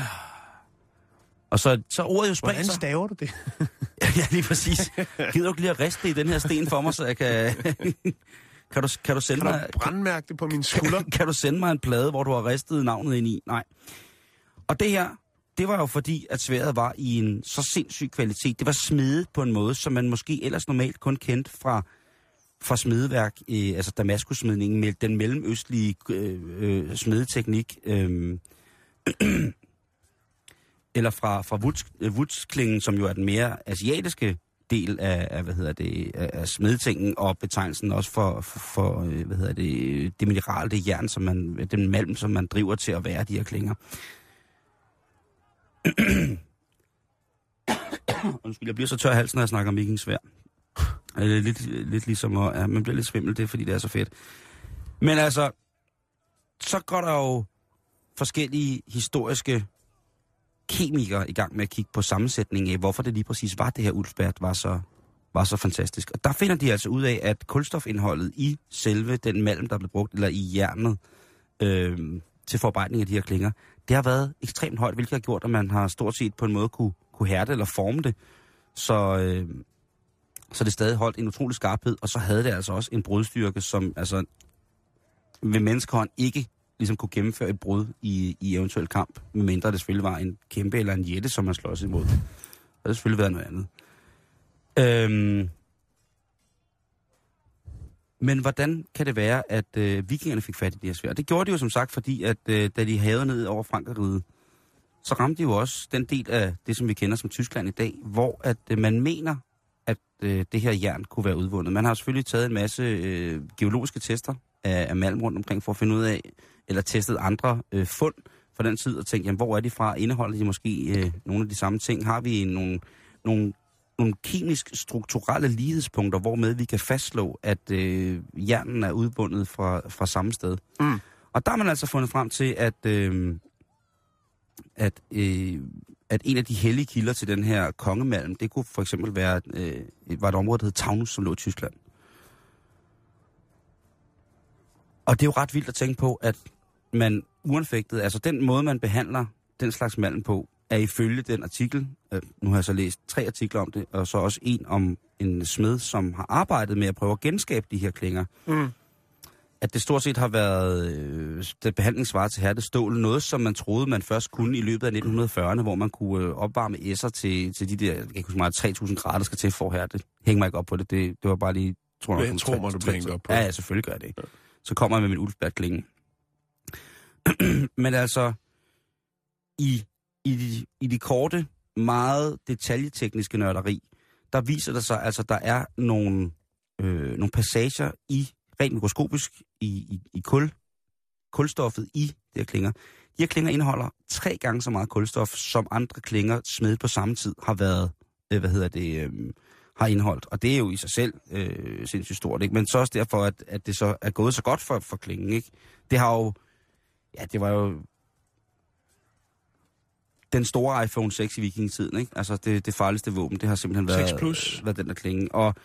Og så, så ordet jo spredt Hvordan staver du det? ja, lige præcis. Gider du ikke lige at riste i den her sten for mig, så jeg kan... kan, du, kan du sende Kan mig... du brandmærke det på min skulder? kan du sende mig en plade, hvor du har ristet navnet ind i? Nej. Og det her, det var jo fordi, at sværet var i en så sindssyg kvalitet. Det var smedet på en måde, som man måske ellers normalt kun kendte fra, fra smedeværk, i, altså Damaskus-smedningen, med den mellemøstlige øh, øh, smedeteknik, øh, eller fra, fra Woods, øh, Woodsklingen, som jo er den mere asiatiske del af, af hvad hedder det, af, smedtingen og betegnelsen også for, for, for øh, hvad hedder det, det mineral, det jern, som man, den malm, som man driver til at være de her klinger. Undskyld, jeg bliver så tør i halsen, når jeg snakker om vikingsvær. Øh, Lidt, lidt ligesom, at ja, man bliver lidt svimmel, det er fordi, det er så fedt. Men altså, så går der jo forskellige historiske kemikere i gang med at kigge på sammensætningen af, hvorfor det lige præcis var, det her Ulfbert var så, var så fantastisk. Og der finder de altså ud af, at kulstofindholdet i selve den malm, der blev brugt, eller i jernet, øh, til forarbejdning af de her klinger, det har været ekstremt højt, hvilket har gjort, at man har stort set på en måde kunne, kunne hærde eller forme det. Så, øh, så det stadig holdt en utrolig skarphed, og så havde det altså også en brudstyrke, som altså ved menneskehånd ikke ligesom kunne gennemføre et brud i, i eventuel kamp, medmindre det selvfølgelig var en kæmpe eller en jætte, som man slås imod. Det havde selvfølgelig været noget andet. Øhm, men hvordan kan det være, at øh, vikingerne fik fat i det her svær? Det gjorde de jo som sagt, fordi at øh, da de havde ned over Frankeriget, så ramte de jo også den del af det, som vi kender som Tyskland i dag, hvor at øh, man mener, øh, det her jern kunne være udvundet. Man har selvfølgelig taget en masse øh, geologiske tester af, af malm rundt omkring for at finde ud af, eller testet andre øh, fund fra den tid og tænkt, jamen, hvor er de fra? Indeholder de måske øh, nogle af de samme ting? Har vi nogle, nogle, nogle kemisk strukturelle lighedspunkter, hvormed vi kan fastslå, at øh, hjernen er udbundet fra, fra samme sted? Mm. Og der har man altså fundet frem til, at, øh, at, øh, at en af de hellige kilder til den her kongemalm, det kunne for eksempel være øh, var et område, der hed Taunus, som lå i Tyskland. Og det er jo ret vildt at tænke på, at man uanfægtet, altså den måde, man behandler den slags malm på, er ifølge den artikel, øh, nu har jeg så læst tre artikler om det, og så også en om en smed, som har arbejdet med at prøve at genskabe de her klinger, Mm at det stort set har været øh, det behandlingsvarer til hærdet stål, noget som man troede, man først kunne i løbet af 1940'erne, hvor man kunne øh, opvarme esser til, til de der, jeg kan ikke huske meget, 3000 grader, der skal til for her. Det hænger mig ikke op på det, det, det var bare lige, tror Jeg tror mig, du bliver op på Ja, det. ja, selvfølgelig gør jeg det. Så kommer jeg med min ulfbærklinge. Men altså, i, i, de, i de korte, meget detaljetekniske nørderi, der viser der sig, altså, der er nogle, øh, nogle passager i, rent mikroskopisk, i, i, i kul, kulstoffet i de her klinger. De her klinger indeholder tre gange så meget kulstof, som andre klinger smedet på samme tid har været, øh, hvad hedder det, øh, har indholdt. Og det er jo i sig selv øh, sindssygt stort, ikke? Men så også derfor, at, at det så er gået så godt for, for klingen, ikke? Det har jo, ja, det var jo den store iPhone 6 i vikingetiden, ikke? Altså det, det farligste våben, det har simpelthen været, 6 Plus. været den der klinge. Og,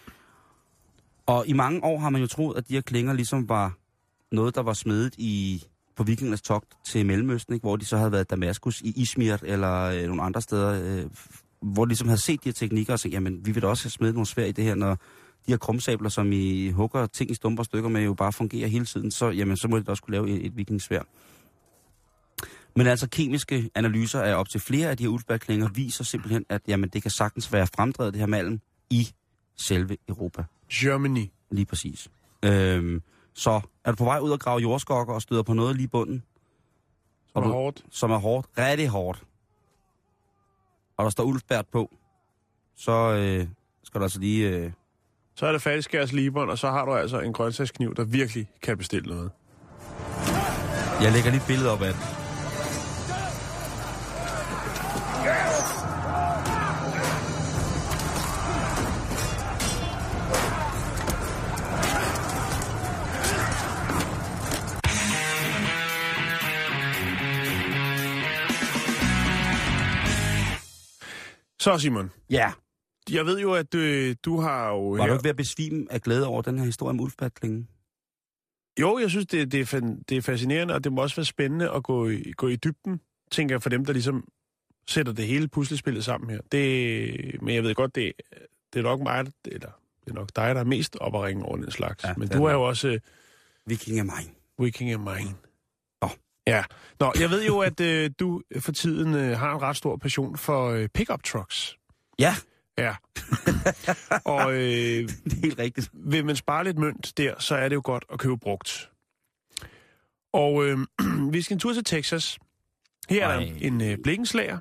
og i mange år har man jo troet, at de her klinger ligesom var noget, der var smedet i, på vikingernes togt til Mellemøsten, ikke? hvor de så havde været i Damaskus, i Izmir eller øh, nogle andre steder, øh, hvor de ligesom havde set de her teknikker og sagt, jamen vi vil da også have smedet nogle svær i det her, når de her krumsabler, som I hugger ting i stumper og stykker med, jo bare fungerer hele tiden, så, jamen, så må de da også kunne lave et, et vikingsvær. Men altså kemiske analyser af op til flere af de her ulfbærklinger viser simpelthen, at jamen, det kan sagtens være fremdrevet det her malm i selve Europa. Germany. Lige præcis. Øhm, så er du på vej ud og grave jordskokker og støder på noget lige i bunden, Som er du- hårdt. som er hårdt, rigtig hårdt, og der står Ulfbært på, så øh, skal du altså lige... Øh, Så er det fattigskærs liberen, og så har du altså en grøntsagskniv, der virkelig kan bestille noget. jeg lægger lige et billede op af det. Så Simon, Ja. jeg ved jo, at du, du har jo... Var du ikke ved at besvime af glæde over den her historie om Ulfbærklingen? Jo, jeg synes, det, det, er, det er fascinerende, og det må også være spændende at gå i, gå i dybden, tænker jeg, for dem, der ligesom sætter det hele puslespillet sammen her. Det, men jeg ved godt, det, det er nok mig, eller det er nok dig, der er mest op at ringe over den slags. Ja, men du er jo også uh, Viking er mig. Viking of mine. Ja. Nå, jeg ved jo, at uh, du for tiden uh, har en ret stor passion for uh, pickup trucks. Ja, Ja. og øh, det er helt rigtigt. vil man spare lidt mønt der, så er det jo godt at købe brugt. Og øh, vi skal en tur til Texas. Her er der en øh, blikkenslager.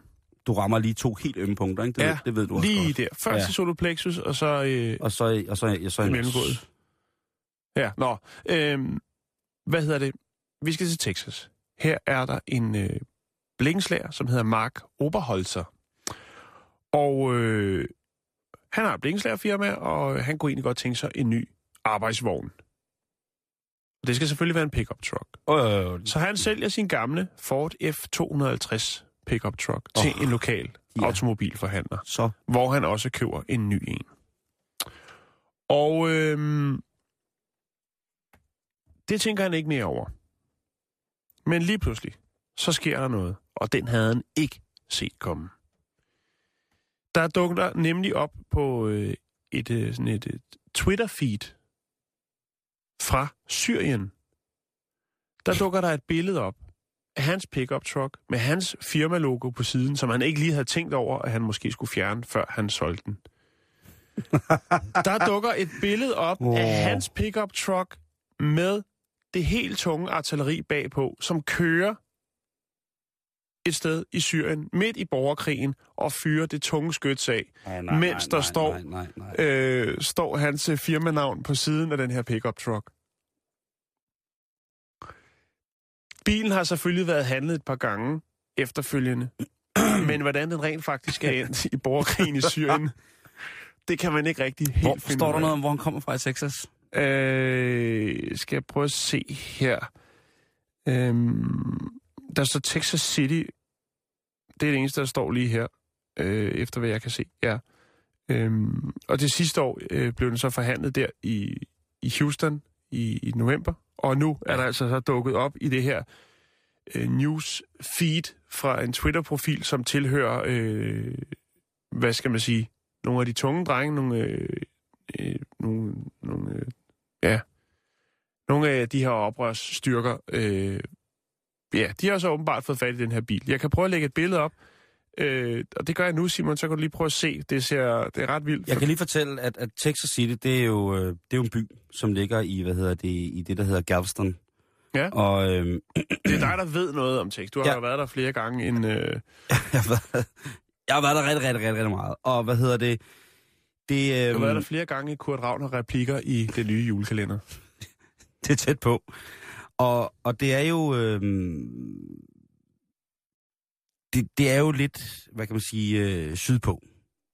Du rammer lige to helt ømme punkter, ikke? Det, Ja, ved, det ved du også Lige godt. der. Først Ja. ja. i solar plexus, og så øh, Og så, og så, ja, så i en. Ja, nå. Øh, hvad hedder det? Vi skal til Texas. Her er der en øh, blikkenslager, som hedder Mark Oberholzer. Og øh, han har et blikkenslagerfirma, og han kunne egentlig godt tænke sig en ny arbejdsvogn. Og det skal selvfølgelig være en pickup truck. Øh, Så han sælger sin gamle Ford F250 pickup truck oh. til en lokal ja. automobilforhandler, så hvor han også køber en ny en. Og øhm, det tænker han ikke mere over. Men lige pludselig, så sker der noget, og den havde han ikke set komme. Der dukker nemlig op på øh, et, øh, sådan et, et Twitter-feed fra Syrien. Der dukker der et billede op af hans pickup truck med hans firmalogo på siden, som han ikke lige havde tænkt over, at han måske skulle fjerne, før han solgte den. Der dukker et billede op oh. af hans pickup truck med det helt tunge artilleri bagpå, som kører et sted i Syrien, midt i borgerkrigen, og fyrer det tunge skyts af, Nej, nej, mens der nej, står, Nej, nej, nej. øh, står hans øh, firmanavn på siden af den her pickup truck. Bilen har selvfølgelig været handlet et par gange efterfølgende, men hvordan den rent faktisk er endt i borgerkrigen i Syrien, det kan man ikke rigtig helt Hvor, finde står der noget om, hvor han kommer fra i Texas? Øh, skal jeg prøve at se her. Øh, der står Texas City. Det er det eneste, der står lige her, øh, efter hvad jeg kan se. Ja. Øh, og det sidste år øh, blev den så forhandlet der i, i Houston i, i november. Og nu er der altså så dukket op i det her øh, news feed fra en Twitter-profil, som tilhører, øh, hvad skal man sige, nogle af de tunge drenge, nogle, øh, øh, nogle, nogle øh, ja, nogle af de her oprørsstyrker, øh, ja, de har så åbenbart fået fat i den her bil. Jeg kan prøve at lægge et billede op, øh, og det gør jeg nu, Simon, så kan du lige prøve at se. Det, ser, det er ret vildt. Jeg kan lige fortælle, at, at Texas City, det er, jo, øh, det er jo en by, som ligger i, hvad hedder det, i det, der hedder Galveston. Ja. Og øhm, Det er dig, der ved noget om tekst. Du har Ja. ja. været der flere gange end... Øh, jeg, har været, jeg har været der rigtig, rigtig, rigtig, rigtig meget. Og hvad hedder det? Det, øhm, været der flere gange Kurt Ravner replikker i den nye julekalender. det er tæt på. Og, og det er jo... Øhm, det, det er jo lidt, hvad kan man sige, øh, sydpå.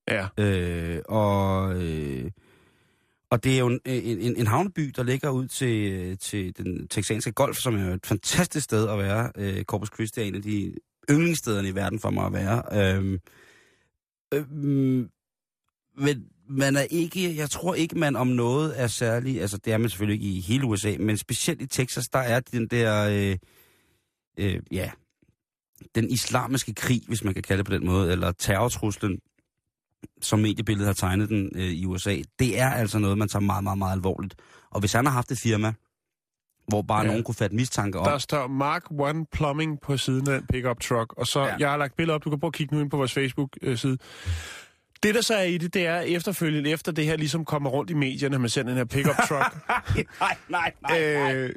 Ja. Øh, og, øh, og det er jo en, en, en- havneby, der ligger ud til, til den texanske golf, som er jo et fantastisk sted at være. Øh, Corpus Christi er en af de yndlingsstederne i verden for mig at være. Øh, øh, men man er ikke, jeg tror ikke, man om noget er særlig, altså det er man selvfølgelig ikke i hele USA, men specielt i Texas, der er den der, øh, øh, ja, den islamiske krig, hvis man kan kalde det på den måde, eller terrortruslen, som mediebilledet har tegnet den øh, i USA, det er altså noget, man tager meget, meget, meget alvorligt. Og hvis han har haft et firma, hvor bare ja. Nogen kunne fatte mistanke om, Der står Mark One Plumbing på siden af den pickup truck, og så, Ja. ja. jeg har lagt billeder op, du kan prøve at kigge nu ind på vores Facebook-side. Det, der så er i det, det er efterfølgende, efter det her ligesom kommer rundt i medierne, man ser den her pickup truck, nej, nej, nej, øh,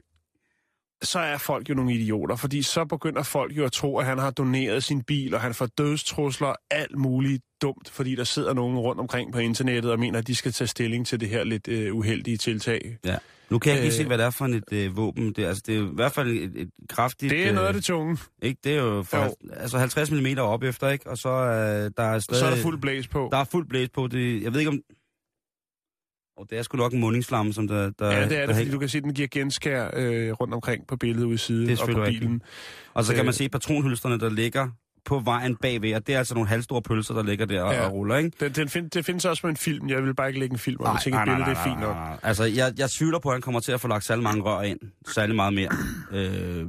så er folk jo nogle idioter, fordi så begynder folk jo at tro, at han har doneret sin bil, og han får dødstrusler alt muligt dumt, fordi der sidder nogen rundt omkring på internettet og mener, at de skal tage stilling til det her lidt øh, uheldige tiltag. Ja. Nu kan jeg ikke Øh. se, hvad det er for et øh, våben. Det, er- altså, det er i hvert fald et, et kraftigt... Det er noget af øh, det tunge. Ikke? Det er jo, for, Jo. altså 50 mm op efter, ikke? Og så øh, der er stadig... Så er der fuld blæs på. Der er fuld blæs på. Det, jeg ved ikke om... Og det er sgu nok en mundingsflamme, som der, der Ja, det er der det, fordi du kan se, at den giver genskær øh, rundt omkring på billedet ude i siden og på bilen. Og så kan øh, man se patronhylsterne, der ligger på vejen bagved, og det er altså nogle halvstore pølser, der ligger der og, Ja. og ruller, ikke? Den, den find, det findes også på en film. Jeg vil bare ikke lægge en film, og jeg tænker, at billedet det er fint nok. Altså, jeg, jeg tvivler på, at han kommer til at få lagt særlig mange rør ind. Særlig meget mere. øh,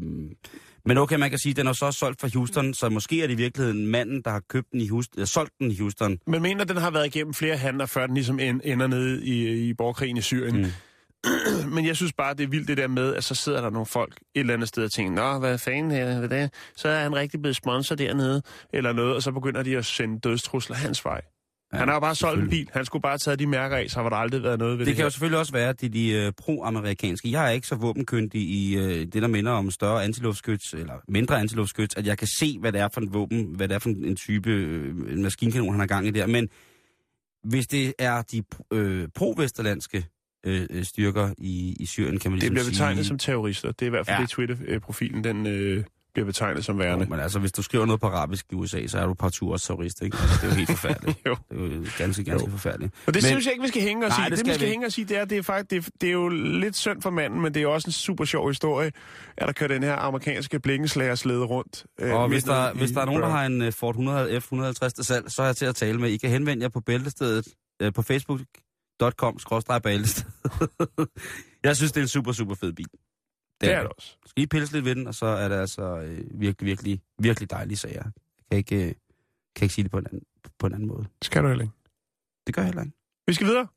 men okay, man kan sige, at den er så solgt fra Houston, så måske er det i virkeligheden manden, der har købt den i Houston, eller solgt den i Houston. Men mener, at den har været igennem flere handler, før den ligesom en- ender nede i, i borgerkrigen i Syrien. Mm. Men jeg synes bare, det er vildt det der med, at så sidder der nogle folk et eller andet sted og tænker, Nå, hvad fanden er hvad det? Så er han rigtig blevet sponsor dernede, eller noget, og så begynder de at sende dødstrusler hans vej. Ja, han har jo bare solgt en bil. Han skulle bare have taget de mærker af, så har der aldrig været noget ved det, Det kan her. jo selvfølgelig også være, at det er de øh, pro-amerikanske. Jeg er ikke så våbenkyndig i øh, det, der minder om større antiluftskyts, eller mindre antiluftskyts, at jeg kan se, hvad det er for en våben, hvad det er for en type øh, en maskinkanon, han har gang i der. Men hvis det er de øh, pro-vesterlandske øh, øh, styrker i, i Syrien, kan man Det ligesom bliver betegnet sige... som terrorister. Det er i hvert fald ja. det Twitter-profilen, den øh, bliver betegnet som værende. Jo, men altså, hvis du skriver noget på arabisk i USA, så er du partout også terrorist, ikke? Altså, det er jo helt forfærdeligt. Jo. Det er jo ganske, ganske Jo. forfærdeligt. Og det Men- synes jeg ikke, vi skal hænge os Nej, i. det Det, skal vi skal ikke. hænge os i, det er, det er faktisk, det er, det er jo lidt synd for manden, men det er også en super sjov historie, at der kører den her amerikanske blikkenslagerslæde rundt. øh, Og hvis der, hvis der er nogen, der har en øh, Ford 100 F150 til salg, så er jeg til at tale med. I kan henvende jer på bæltestedet øh, på Facebook. .com, skråstreg Ballest. jeg synes, det er en super, super fed bil. Det er det også. Skal I pille lidt ved den, og så er det altså øh, virkelig, virkelig, virkelig dejlige sager. Jeg kan ikke, øh, kan ikke sige det på en, anden, på en anden måde. Skal du heller ikke. Det gør jeg heller ikke. Vi skal videre.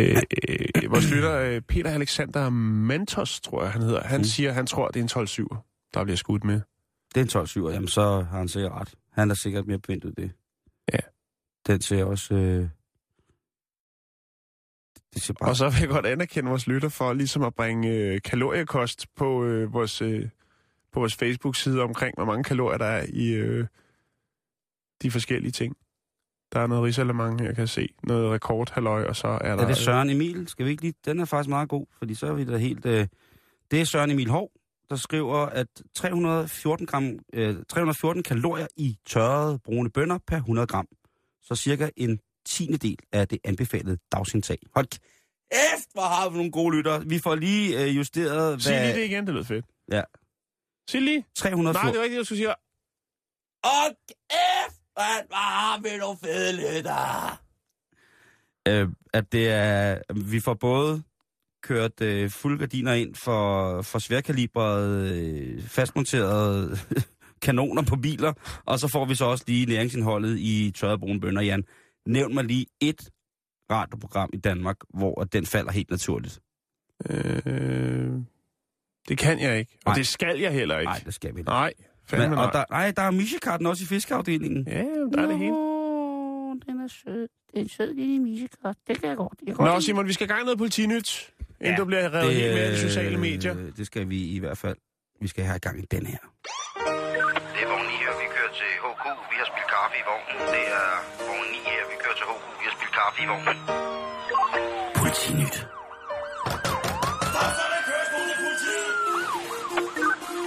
Øh, øh, vores lytter, øh, Peter Alexander Mantos, tror jeg, han hedder, han Mm. siger, han tror, det er en 12-7, der bliver skudt med. Det er en 12 7 jamen så har han sikkert ret. Han er sikkert mere bevendt ud det. Ja. Den ser også... Øh... Det ser bare... Og så vil jeg godt anerkende vores lytter for ligesom at bringe øh, kaloriekost på, øh, vores, øh, på vores Facebook-side omkring, hvor mange kalorier der er i øh, de forskellige ting. Der er noget risalemang, jeg kan se. Noget rekordhalløj, og så er der... Er det Søren Emil? Skal vi ikke lige... Den er faktisk meget god, fordi så er vi da helt... Øh... Det er Søren Emil Hov, der skriver, at 314, gram, øh, 314 kalorier i tørrede brune bønner per 100 gram. Så cirka en tiende del af det anbefalede dagsindtag. Hold kæft, hvor har vi nogle gode lytter. Vi får lige øh, justeret, hvad... Sig lige det igen, det lød fedt. Ja. Sig lige. 314... Nej, det var ikke det, jeg skulle sige. Og kæft, man, hvor har vi nogle fede lytter. Øh, at det er, vi får både kørt øh, fulde gardiner ind for, for sværkalibrede, øh, fastmonterede kanoner på biler, og så får vi så også lige næringsindholdet i tørrede brune bønner, Jan. Nævn mig lige et radioprogram i Danmark, hvor den falder helt naturligt. Øh, det kan jeg ikke. Og Nej. det skal jeg heller ikke. Nej, det skal vi ikke. Nej, fandme Men, nej. og der, nej, der er Mishikarten også i fiskeafdelingen. Ja, der er det hele. Den er sød. Det er en sød lille misekart. Det kan jeg godt. Kan jeg godt Nå, lide. Simon, vi skal i gang med noget politinyt, inden Ja, du bliver revet helt med de sociale øh, medier. Det skal vi i hvert fald. Vi skal have i gang i den her. Det er vogn 9 her, vi kører til HK. Vi har spillet kaffe i vognen. Det er vogn 9 her, vi kører til HK. Vi har spillet kaffe i vognen. Politinyt.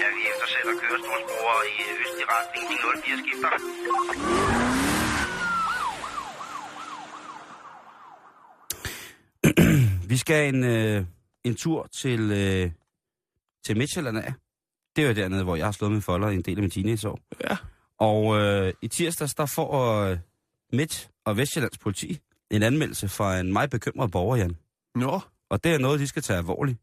Ja, vi eftersætter kørestolsbrugere i østlig retning. De 04 skifter. Vi skal en, øh, en tur til, øh, til Midtjylland af. Det er jo dernede, hvor jeg har slået min folder en del af min teenageår. Ja. Og øh, i tirsdags, der får øh, Midt- og Vestjyllands politi en anmeldelse fra en meget bekymret borger, Jan. Nå, Og det er noget, de skal tage alvorligt.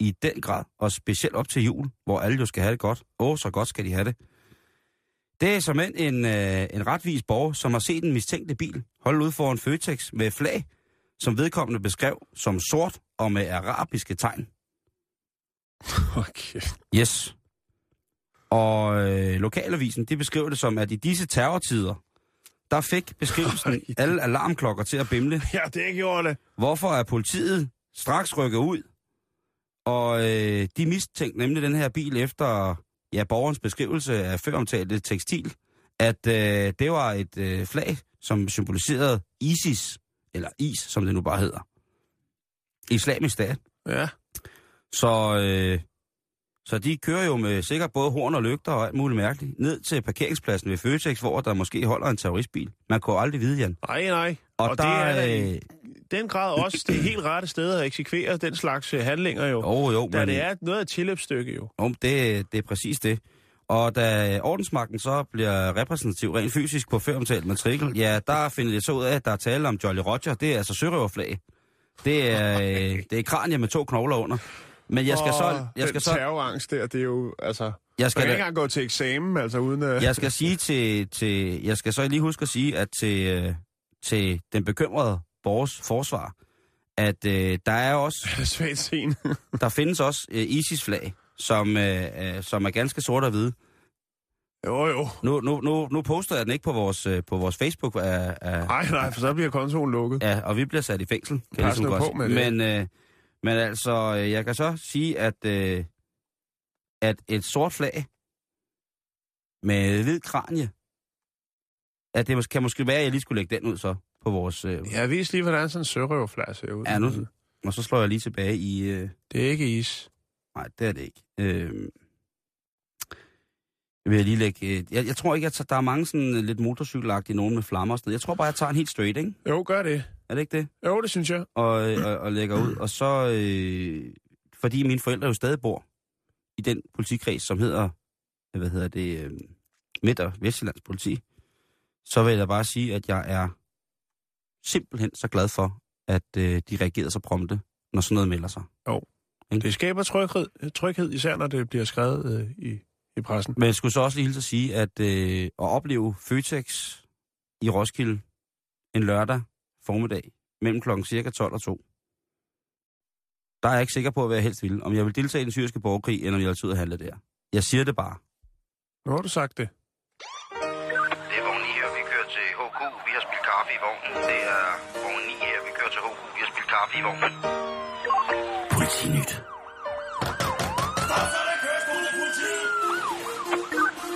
I den grad, og specielt op til jul, hvor alle jo skal have det godt. Åh, så godt skal de have det. Det er som en, øh, en retvis borger, som har set en mistænkte bil holde ud foran Føtex med flag, som vedkommende beskrev som sort og med arabiske tegn. okay. Yes. Og øh, lokalavisen, de beskriver det som, at i disse terrortider, der fik beskrivelsen alle alarmklokker til at bimle. Ja, det gjorde det. Hvorfor er politiet straks rykket ud? Og øh, de mistænkte nemlig den her bil efter ja, borgerens beskrivelse af føromtalte tekstil, at øh, det var et øh, flag, som symboliserede ISIS, eller IS, som det nu bare hedder. Islamisk stat. Ja. Så, øh, så de kører jo med sikkert både horn og lygter og alt muligt mærkeligt ned til parkeringspladsen ved Føtex, hvor der måske holder en terroristbil. Man kunne aldrig vide, Jan. Nej, nej. Og, Og der, det er øh, den grad også det helt rette sted at eksekvere den slags øh, handlinger jo. Jo, jo, Da men, det er noget af et tilløbsstykke jo. jo, det, det er præcis det. Og da ordensmagten så bliver repræsentativ rent fysisk på føromtalt matrikel, ja, der finder det så ud af, at der er tale om Jolly Roger. Det er altså sørøverflag. Det er, øh, det er kranier med to knogler under. Men jeg skal så... Jeg skal så terrorangst der, det er jo, altså... jeg skal, ikke engang gå til eksamen, altså uden at... jeg skal sige til, til... Jeg skal så lige huske at sige, at til, øh, til den bekymrede borgers forsvar, at øh, der er også... Svagt scene. Der findes også øh, ISIS-flag, som, øh, øh, som er ganske sort og hvide. jo, jo. Nu, nu, nu, nu poster jeg den ikke på vores, øh, på vores Facebook, af, Nej, nej, for så bliver kontoen lukket. ja, og vi bliver sat i fængsel. Kan jeg ligesom godt på med det. Men, øh, men altså, øh, jeg kan så sige, at, øh, at et sort flag med hvid kranje, at det kan måske være, at jeg lige skulle lægge den ud så på vores... Øh, Jeg vis lige, hvordan sådan en sørøverflag ser ud. Ja, nu- og så slår jeg lige tilbage i... Øh, Det er ikke is. Nej, det er det ikke. Øh, jeg vil lige lægge... Øh, jeg, jeg tror ikke, at der er mange sådan øh, lidt motorcykelagtige nogen med flammer og sådan noget. Jeg tror bare, jeg tager en helt straight, ikke? Jo, gør det. Er det ikke det? Jo, det synes jeg. Og, øh, og, og lægger ud. Og så... Øh, fordi mine forældre jo stadig bor i den politikreds, som hedder, hvad hedder det, øh, Midt- og Vestjyllands politi, så vil jeg bare sige, at jeg er simpelthen så glad for, at øh, de reagerede så prompte, når sådan noget melder sig. Det skaber tryghed, tryghed især når det bliver skrevet øh, i, i pressen. Men jeg skulle så også lige hilse at sige, at øh, at opleve Føtex i Roskilde en lørdag formiddag mellem klokken cirka 12 og 2, der er jeg ikke sikker på, hvad jeg helst vil. Om jeg vil deltage i den syriske borgerkrig, eller om jeg vil tage ud og handle der. Jeg siger det bare. Nu har du sagt det. Det er vogn 9 her, vi kører til HK. Vi har spillet kaffe i vognen. Det er vogn 9 her, vi kører til HK. Vi har spillet kaffe i vognen. Politinyt.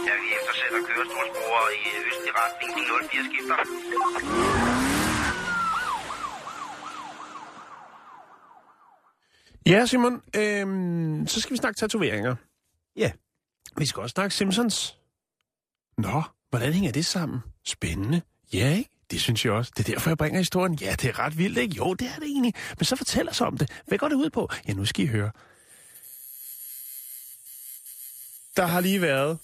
Ja, vi eftersætter kørestolsbrugere i østlig retning. De 04 skifter. Ja, Simon, øhm, så skal vi snakke tatoveringer. Ja. Vi skal også snakke Simpsons. Nå, hvordan hænger det sammen? Spændende. Ja, ikke? Det synes jeg også. Det er derfor, jeg bringer historien. Ja, det er ret vildt, ikke? Jo, det er det egentlig. Men så fortæl os om det. Hvad går det ud på? Ja, nu skal I høre. Der har lige været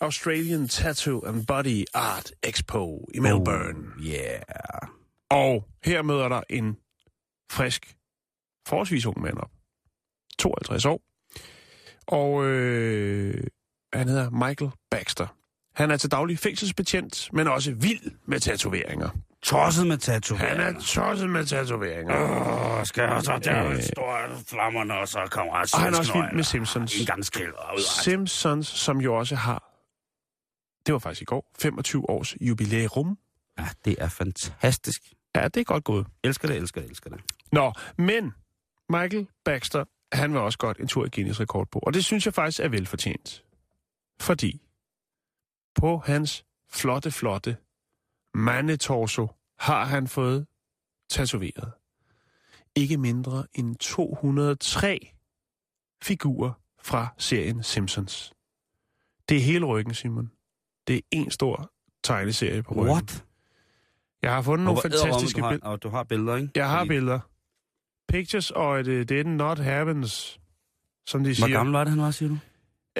Australian Tattoo and Body Art Expo i Melbourne. Oh, yeah. Og her møder der en frisk, forholdsvis ung mand op. 52 år. Og øh, han hedder Michael Baxter. Han er til daglig fængselsbetjent, men også vild med tatoveringer. Tosset med tatoveringer. Han er tosset med tatoveringer. Åh, skal jeg så der Øh. store flammerne, og så kommer Og han er også vild med Simpsons. En gang. Simpsons, som jo også har, det var faktisk i går, 25 års jubilæum. Ja, det er fantastisk. Ja, det er godt gået. Elsker det, elsker det, elsker det. Nå, men Michael Baxter, han vil også godt en tur i Guinness rekordbog. Og det synes jeg faktisk er velfortjent. Fordi på hans flotte, flotte mandetorso har han fået tatoveret ikke mindre end 203 figurer fra serien Simpsons. Det er hele ryggen, Simon. Det er en stor tegneserie på ryggen. What? Jeg har fundet nogle fantastiske billeder. og du har billeder, ikke? Jeg har Fordi- billeder. Pictures og det did not happens, som de Hvor siger. gammel var det, han var, siger du?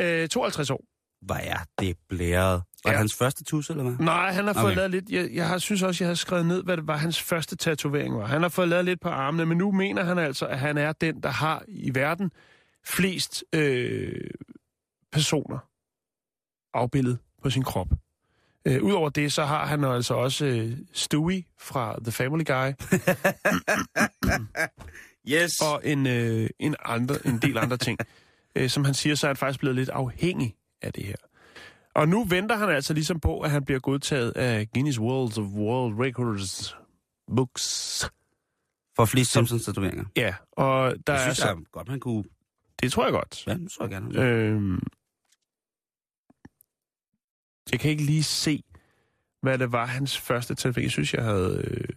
Øh, 52 år. Hvad er det blæret? Var Ja. det hans første tus, eller hvad? Nej, han har fået Okay. lavet lidt... Jeg, jeg har, synes også, jeg har skrevet ned, hvad det var, hans første tatovering var. Han har fået lavet lidt på armene, men nu mener han altså, at han er den, der har i verden flest øh, personer afbildet på sin krop. Øh, Udover det, så har han altså også øh, Stewie fra The Family Guy, Yes. og en, øh, en, andre, en del andre ting. Øh, som han siger, så er han faktisk blevet lidt afhængig af det her. Og nu venter han altså ligesom på, at han bliver godtaget af Guinness World of World Records Books. For flest Simpsons-tatoveringer. Ja, og der Jeg er synes, så... jeg godt, man kunne... Det tror jeg godt. Ja, nu så jeg gerne. Øhm, jeg kan ikke lige se, hvad det var hans første tatovering. Jeg synes, jeg havde øh,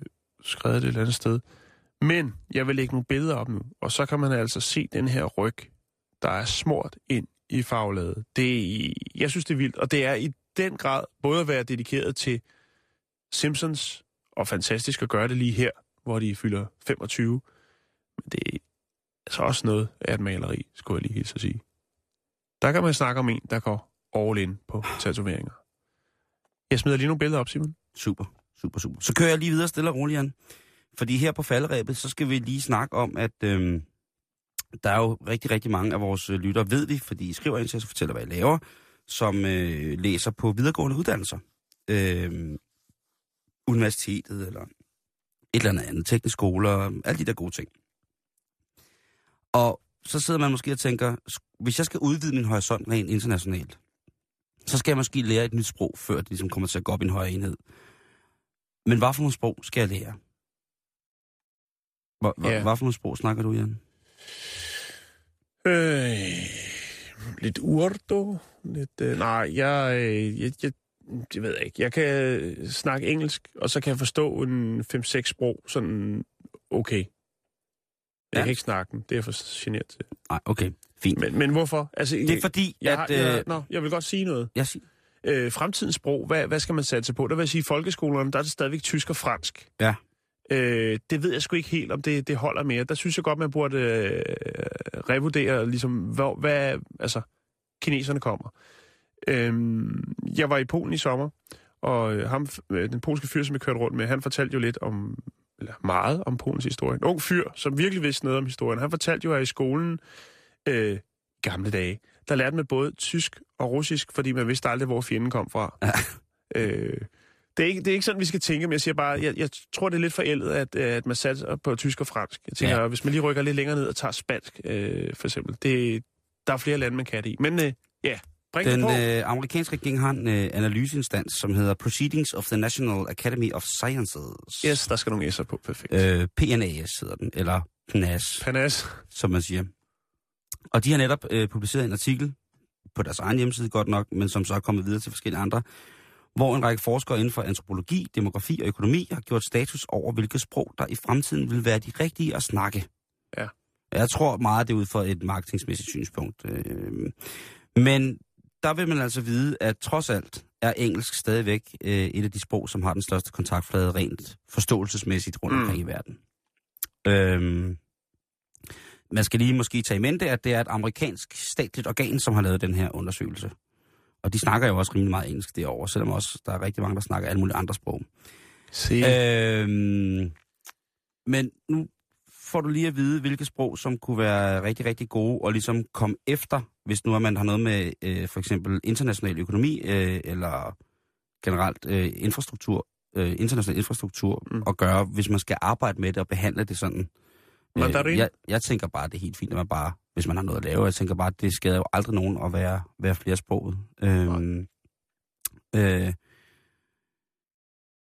skrevet det et eller andet sted. Men jeg vil lægge nogle billeder op nu, og så kan man altså se den her ryg, der er smurt ind i faglaget. Det, jeg synes, det er vildt, og det er i den grad både at være dedikeret til Simpsons, og fantastisk at gøre det lige her, hvor de fylder 25. Men det er altså også noget af et maleri, skulle jeg lige hilse at sige. Der kan man snakke om en, der går all in på tatoveringer. Jeg smider lige nogle billeder op, Simon. Super, super, super. Så kører jeg lige videre stille og roligt, Jan. Fordi her på falderæbet, så skal vi lige snakke om, at øhm, der er jo rigtig, rigtig mange af vores øh, lyttere, ved vi, fordi I skriver ind til os og fortæller, hvad I laver, som øh, læser på videregående uddannelser. Øhm, universitetet eller et eller andet teknisk skoler, alle de der gode ting. Og så sidder man måske og tænker, hvis jeg skal udvide min horisont rent internationalt, så skal jeg måske lære et nyt sprog, før det ligesom kommer til at gå op i en højere enhed. Men hvad for nogle sprog skal jeg lære? Hvad, yeah. hvad for nogle sprog snakker du, Jan? Øh, lidt urdo. Lidt, øh, nej, jeg, øh, jeg, jeg, det ved jeg ikke. Jeg kan snakke engelsk, og så kan jeg forstå en 5-6 sprog sådan okay. Jeg Ja. kan ikke snakke den. Det er jeg for generet til. Nej, okay, fint. Men, men hvorfor? Altså, det er fordi, jeg, at... har, jeg, øh, nå, jeg vil godt sige noget. jeg siger, Øh, fremtidens sprog, hvad, hvad skal man satse på? Der vil jeg sige, i folkeskolerne, der er det stadigvæk tysk og fransk. Ja. Øh, det ved jeg sgu ikke helt, om det, det holder mere. Der synes jeg godt, man burde øh, revurdere, ligesom, hvor, hvad, altså, kineserne kommer. Øh, jeg var i Polen i sommer, og øh, ham, øh, den polske fyr, som jeg kørte rundt med, han fortalte jo lidt om, eller meget om Polens historie. En ung fyr, som virkelig vidste noget om historien. Han fortalte jo, at i skolen, øh, gamle dage, der lærte man både tysk og russisk, fordi man vidste aldrig, hvor fjenden kom fra. øh, det, er ikke, det er ikke sådan, vi skal tænke, men jeg siger bare, jeg, jeg tror, det er lidt forældet, at, at man satser på tysk og fransk. Jeg tænker, ja. hvis man lige rykker lidt længere ned og tager spansk, øh, for eksempel, det, der er flere lande, man kan det i. Men øh, ja, bring Den øh, amerikanske regering har en øh, analyseinstans, som hedder Proceedings of the National Academy of Sciences. Yes, der skal nogle S'er på, perfekt. Øh, PNAS hedder den, eller PNAS, Panas. som man siger. Og de har netop øh, publiceret en artikel på deres egen hjemmeside godt nok, men som så er kommet videre til forskellige andre, hvor en række forskere inden for antropologi, demografi og økonomi har gjort status over, hvilke sprog, der i fremtiden vil være de rigtige at snakke. Ja. Jeg tror meget, det er ud fra et marketingsmæssigt synspunkt. Øh, men der vil man altså vide, at trods alt er engelsk stadigvæk øh, et af de sprog, som har den største kontaktflade rent forståelsesmæssigt rundt Mm. omkring i verden. Øhm, man skal lige måske tage i mente, at det er et amerikansk statligt organ, som har lavet den her undersøgelse. Og de snakker jo også rimelig meget engelsk derovre, selvom også der er rigtig mange, der snakker alle mulige andre sprog. Se. Øhm, men nu får du lige at vide, hvilke sprog, som kunne være rigtig, rigtig gode, og ligesom komme efter, hvis nu at man har noget med øh, for eksempel international økonomi, øh, eller generelt øh, infrastruktur, øh, international infrastruktur, Mm. mm. at gøre, hvis man skal arbejde med det og behandle det sådan. Mandarin? jeg, jeg tænker bare, det er helt fint, at man bare, hvis man har noget at lave, jeg tænker bare, at det skader jo aldrig nogen at være, være flersproget. Øhm, øh,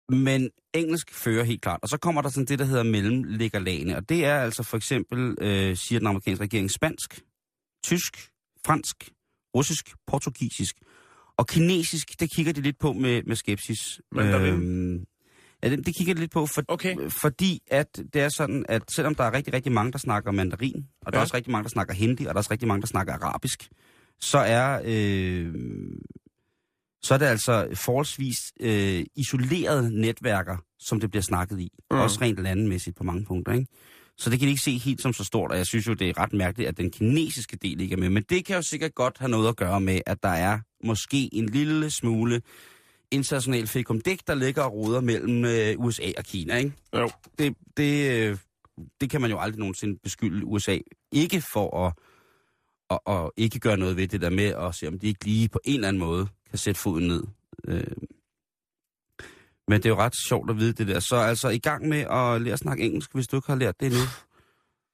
men engelsk fører helt klart. Og så kommer der sådan det, der hedder mellemliggerlagene. Og det er altså for eksempel, øh, siger den amerikanske regering, spansk, tysk, fransk, russisk, portugisisk. Og kinesisk, det kigger de lidt på med, med skepsis. Mandarin? Øhm, ja, det, det kigger de lidt på, for, Okay. fordi at det er sådan, at selvom der er rigtig, rigtig mange, der snakker mandarin, og der Ja. er også rigtig mange, der snakker hindi, og der er også rigtig mange, der snakker arabisk, så er, øh, så er det altså forholdsvis øh, isolerede netværker, som det bliver snakket i. Mm. Også rent landmæssigt på mange punkter, ikke? Så det kan de ikke se helt som så stort, og jeg synes jo, det er ret mærkeligt, at den kinesiske del ikke er med. Men det kan jo sikkert godt have noget at gøre med, at der er måske en lille smule international fikumdik, der ligger og roder mellem øh, USA og Kina, ikke? Jo. Det, det, øh, det kan man jo aldrig nogensinde beskylde USA ikke for at, at, at ikke gøre noget ved det der med at se, om de ikke lige på en eller anden måde kan sætte foden ned. Øh, men det er jo ret sjovt at vide det der. Så altså i gang med at lære at snakke engelsk, hvis du ikke har lært det endnu.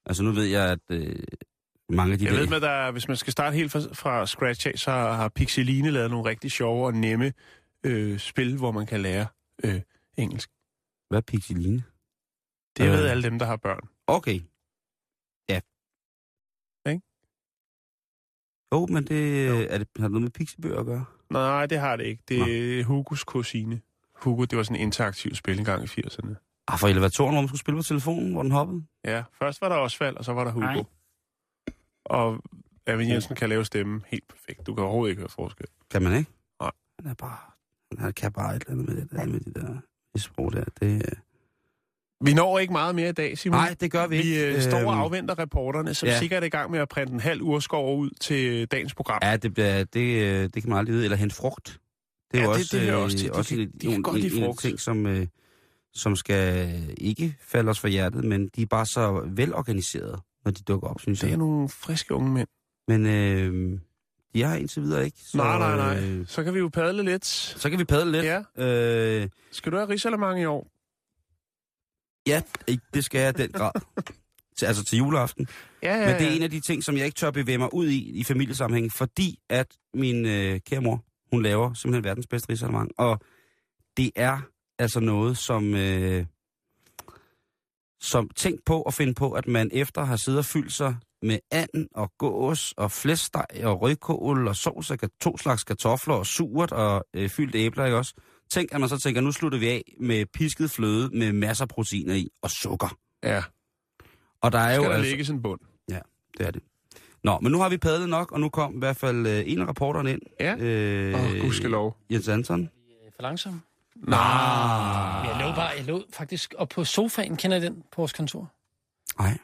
Altså nu ved jeg, at øh, mange af de Jeg der... ved, at der, hvis man skal starte helt fra, fra scratch af, så har Pixeline lavet nogle rigtig sjove og nemme øh, spil, hvor man kan lære øh, engelsk. Hvad er pixeline? Det Øh. ved alle dem, der har børn. Okay. Ja. Ikke? Jo, men det, er det, har det noget med pixibøger at gøre? Nej, det har det ikke. Det er Hugos kusine. Hugo, det var sådan en interaktiv spil engang i 80'erne. Ah, for elevatoren, hvor man skulle spille på telefonen, hvor den hoppede? Ja, først var der Osvald, og så var der Hugo. Nej. Og Erwin Jensen kan lave stemmen helt perfekt. Du kan overhovedet ikke høre forskel. Kan man ikke? Nej. Han er bare... Han kan bare et eller andet med det der, med de der det sprog der. Det, øh. Vi når ikke meget mere i dag, Simon. Nej, det gør vi Vi ikke. øh, står og Øhm, afventer reporterne, som ja. sikkert er i gang med at printe en halv urskov ud til dagens program. Ja, det, bliver, det, øh, det kan man aldrig vide. Eller hente frugt. Det er Ja, jo det- også, det hører øh, også til. De også kan- en, de kan en, godt en, en de ting, som, øh, som skal ikke falde os for hjertet, men de er bare så velorganiserede, når de dukker op, synes Det er jeg. nogle friske unge mænd. Men øh, de har indtil videre ikke. Så, nej, nej, nej. Øh, Så kan vi jo padle lidt. så kan vi padle lidt. Ja. Øh, Skal du have risalemang i år? ja, det skal jeg i den grad. Til, altså til juleaften. Ja, ja, Men det er en af de ting, som jeg ikke tør bevæge mig ud i i familiesammenhæng, fordi at min øh, kære mor, hun laver simpelthen verdens bedste risalemang. Og det er altså noget, som... Øh, som tænk på at finde på, at man efter har siddet og fyldt sig med and og gås og flæskesteg og rødkål og sovs og to slags kartofler og surt og øh, fyldt æbler, ikke også? Tænk, at man så tænker, nu slutter vi af med pisket fløde med masser af proteiner i og sukker. Ja, Og der er skal jo der altså, ligge sådan en bund. det er det. Nå, men nu har vi padlet nok, og nu kom i hvert fald øh, en af rapporterne ind. Ja. Øh, oh, gudskelov. Jens Anton. For langsom. Nej. Jeg lå bare, jeg lå faktisk op på sofaen, kender I den, på vores kontor? Nej.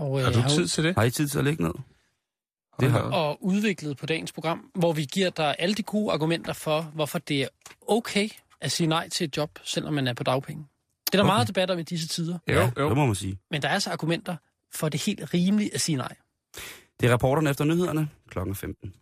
Og, øh, Har du har tid til det? Har I tid til at ligge ned? Det har- og udviklet på dagens program, hvor vi giver dig alle de gode argumenter for, hvorfor det er okay at sige nej til et job, selvom man er på dagpenge. Det er der Okay. meget debat om i disse tider, Jo, Det jo. må man sige. men der er altså argumenter for det helt rimeligt at sige nej. Det er rapporterne efter nyhederne klokken 15.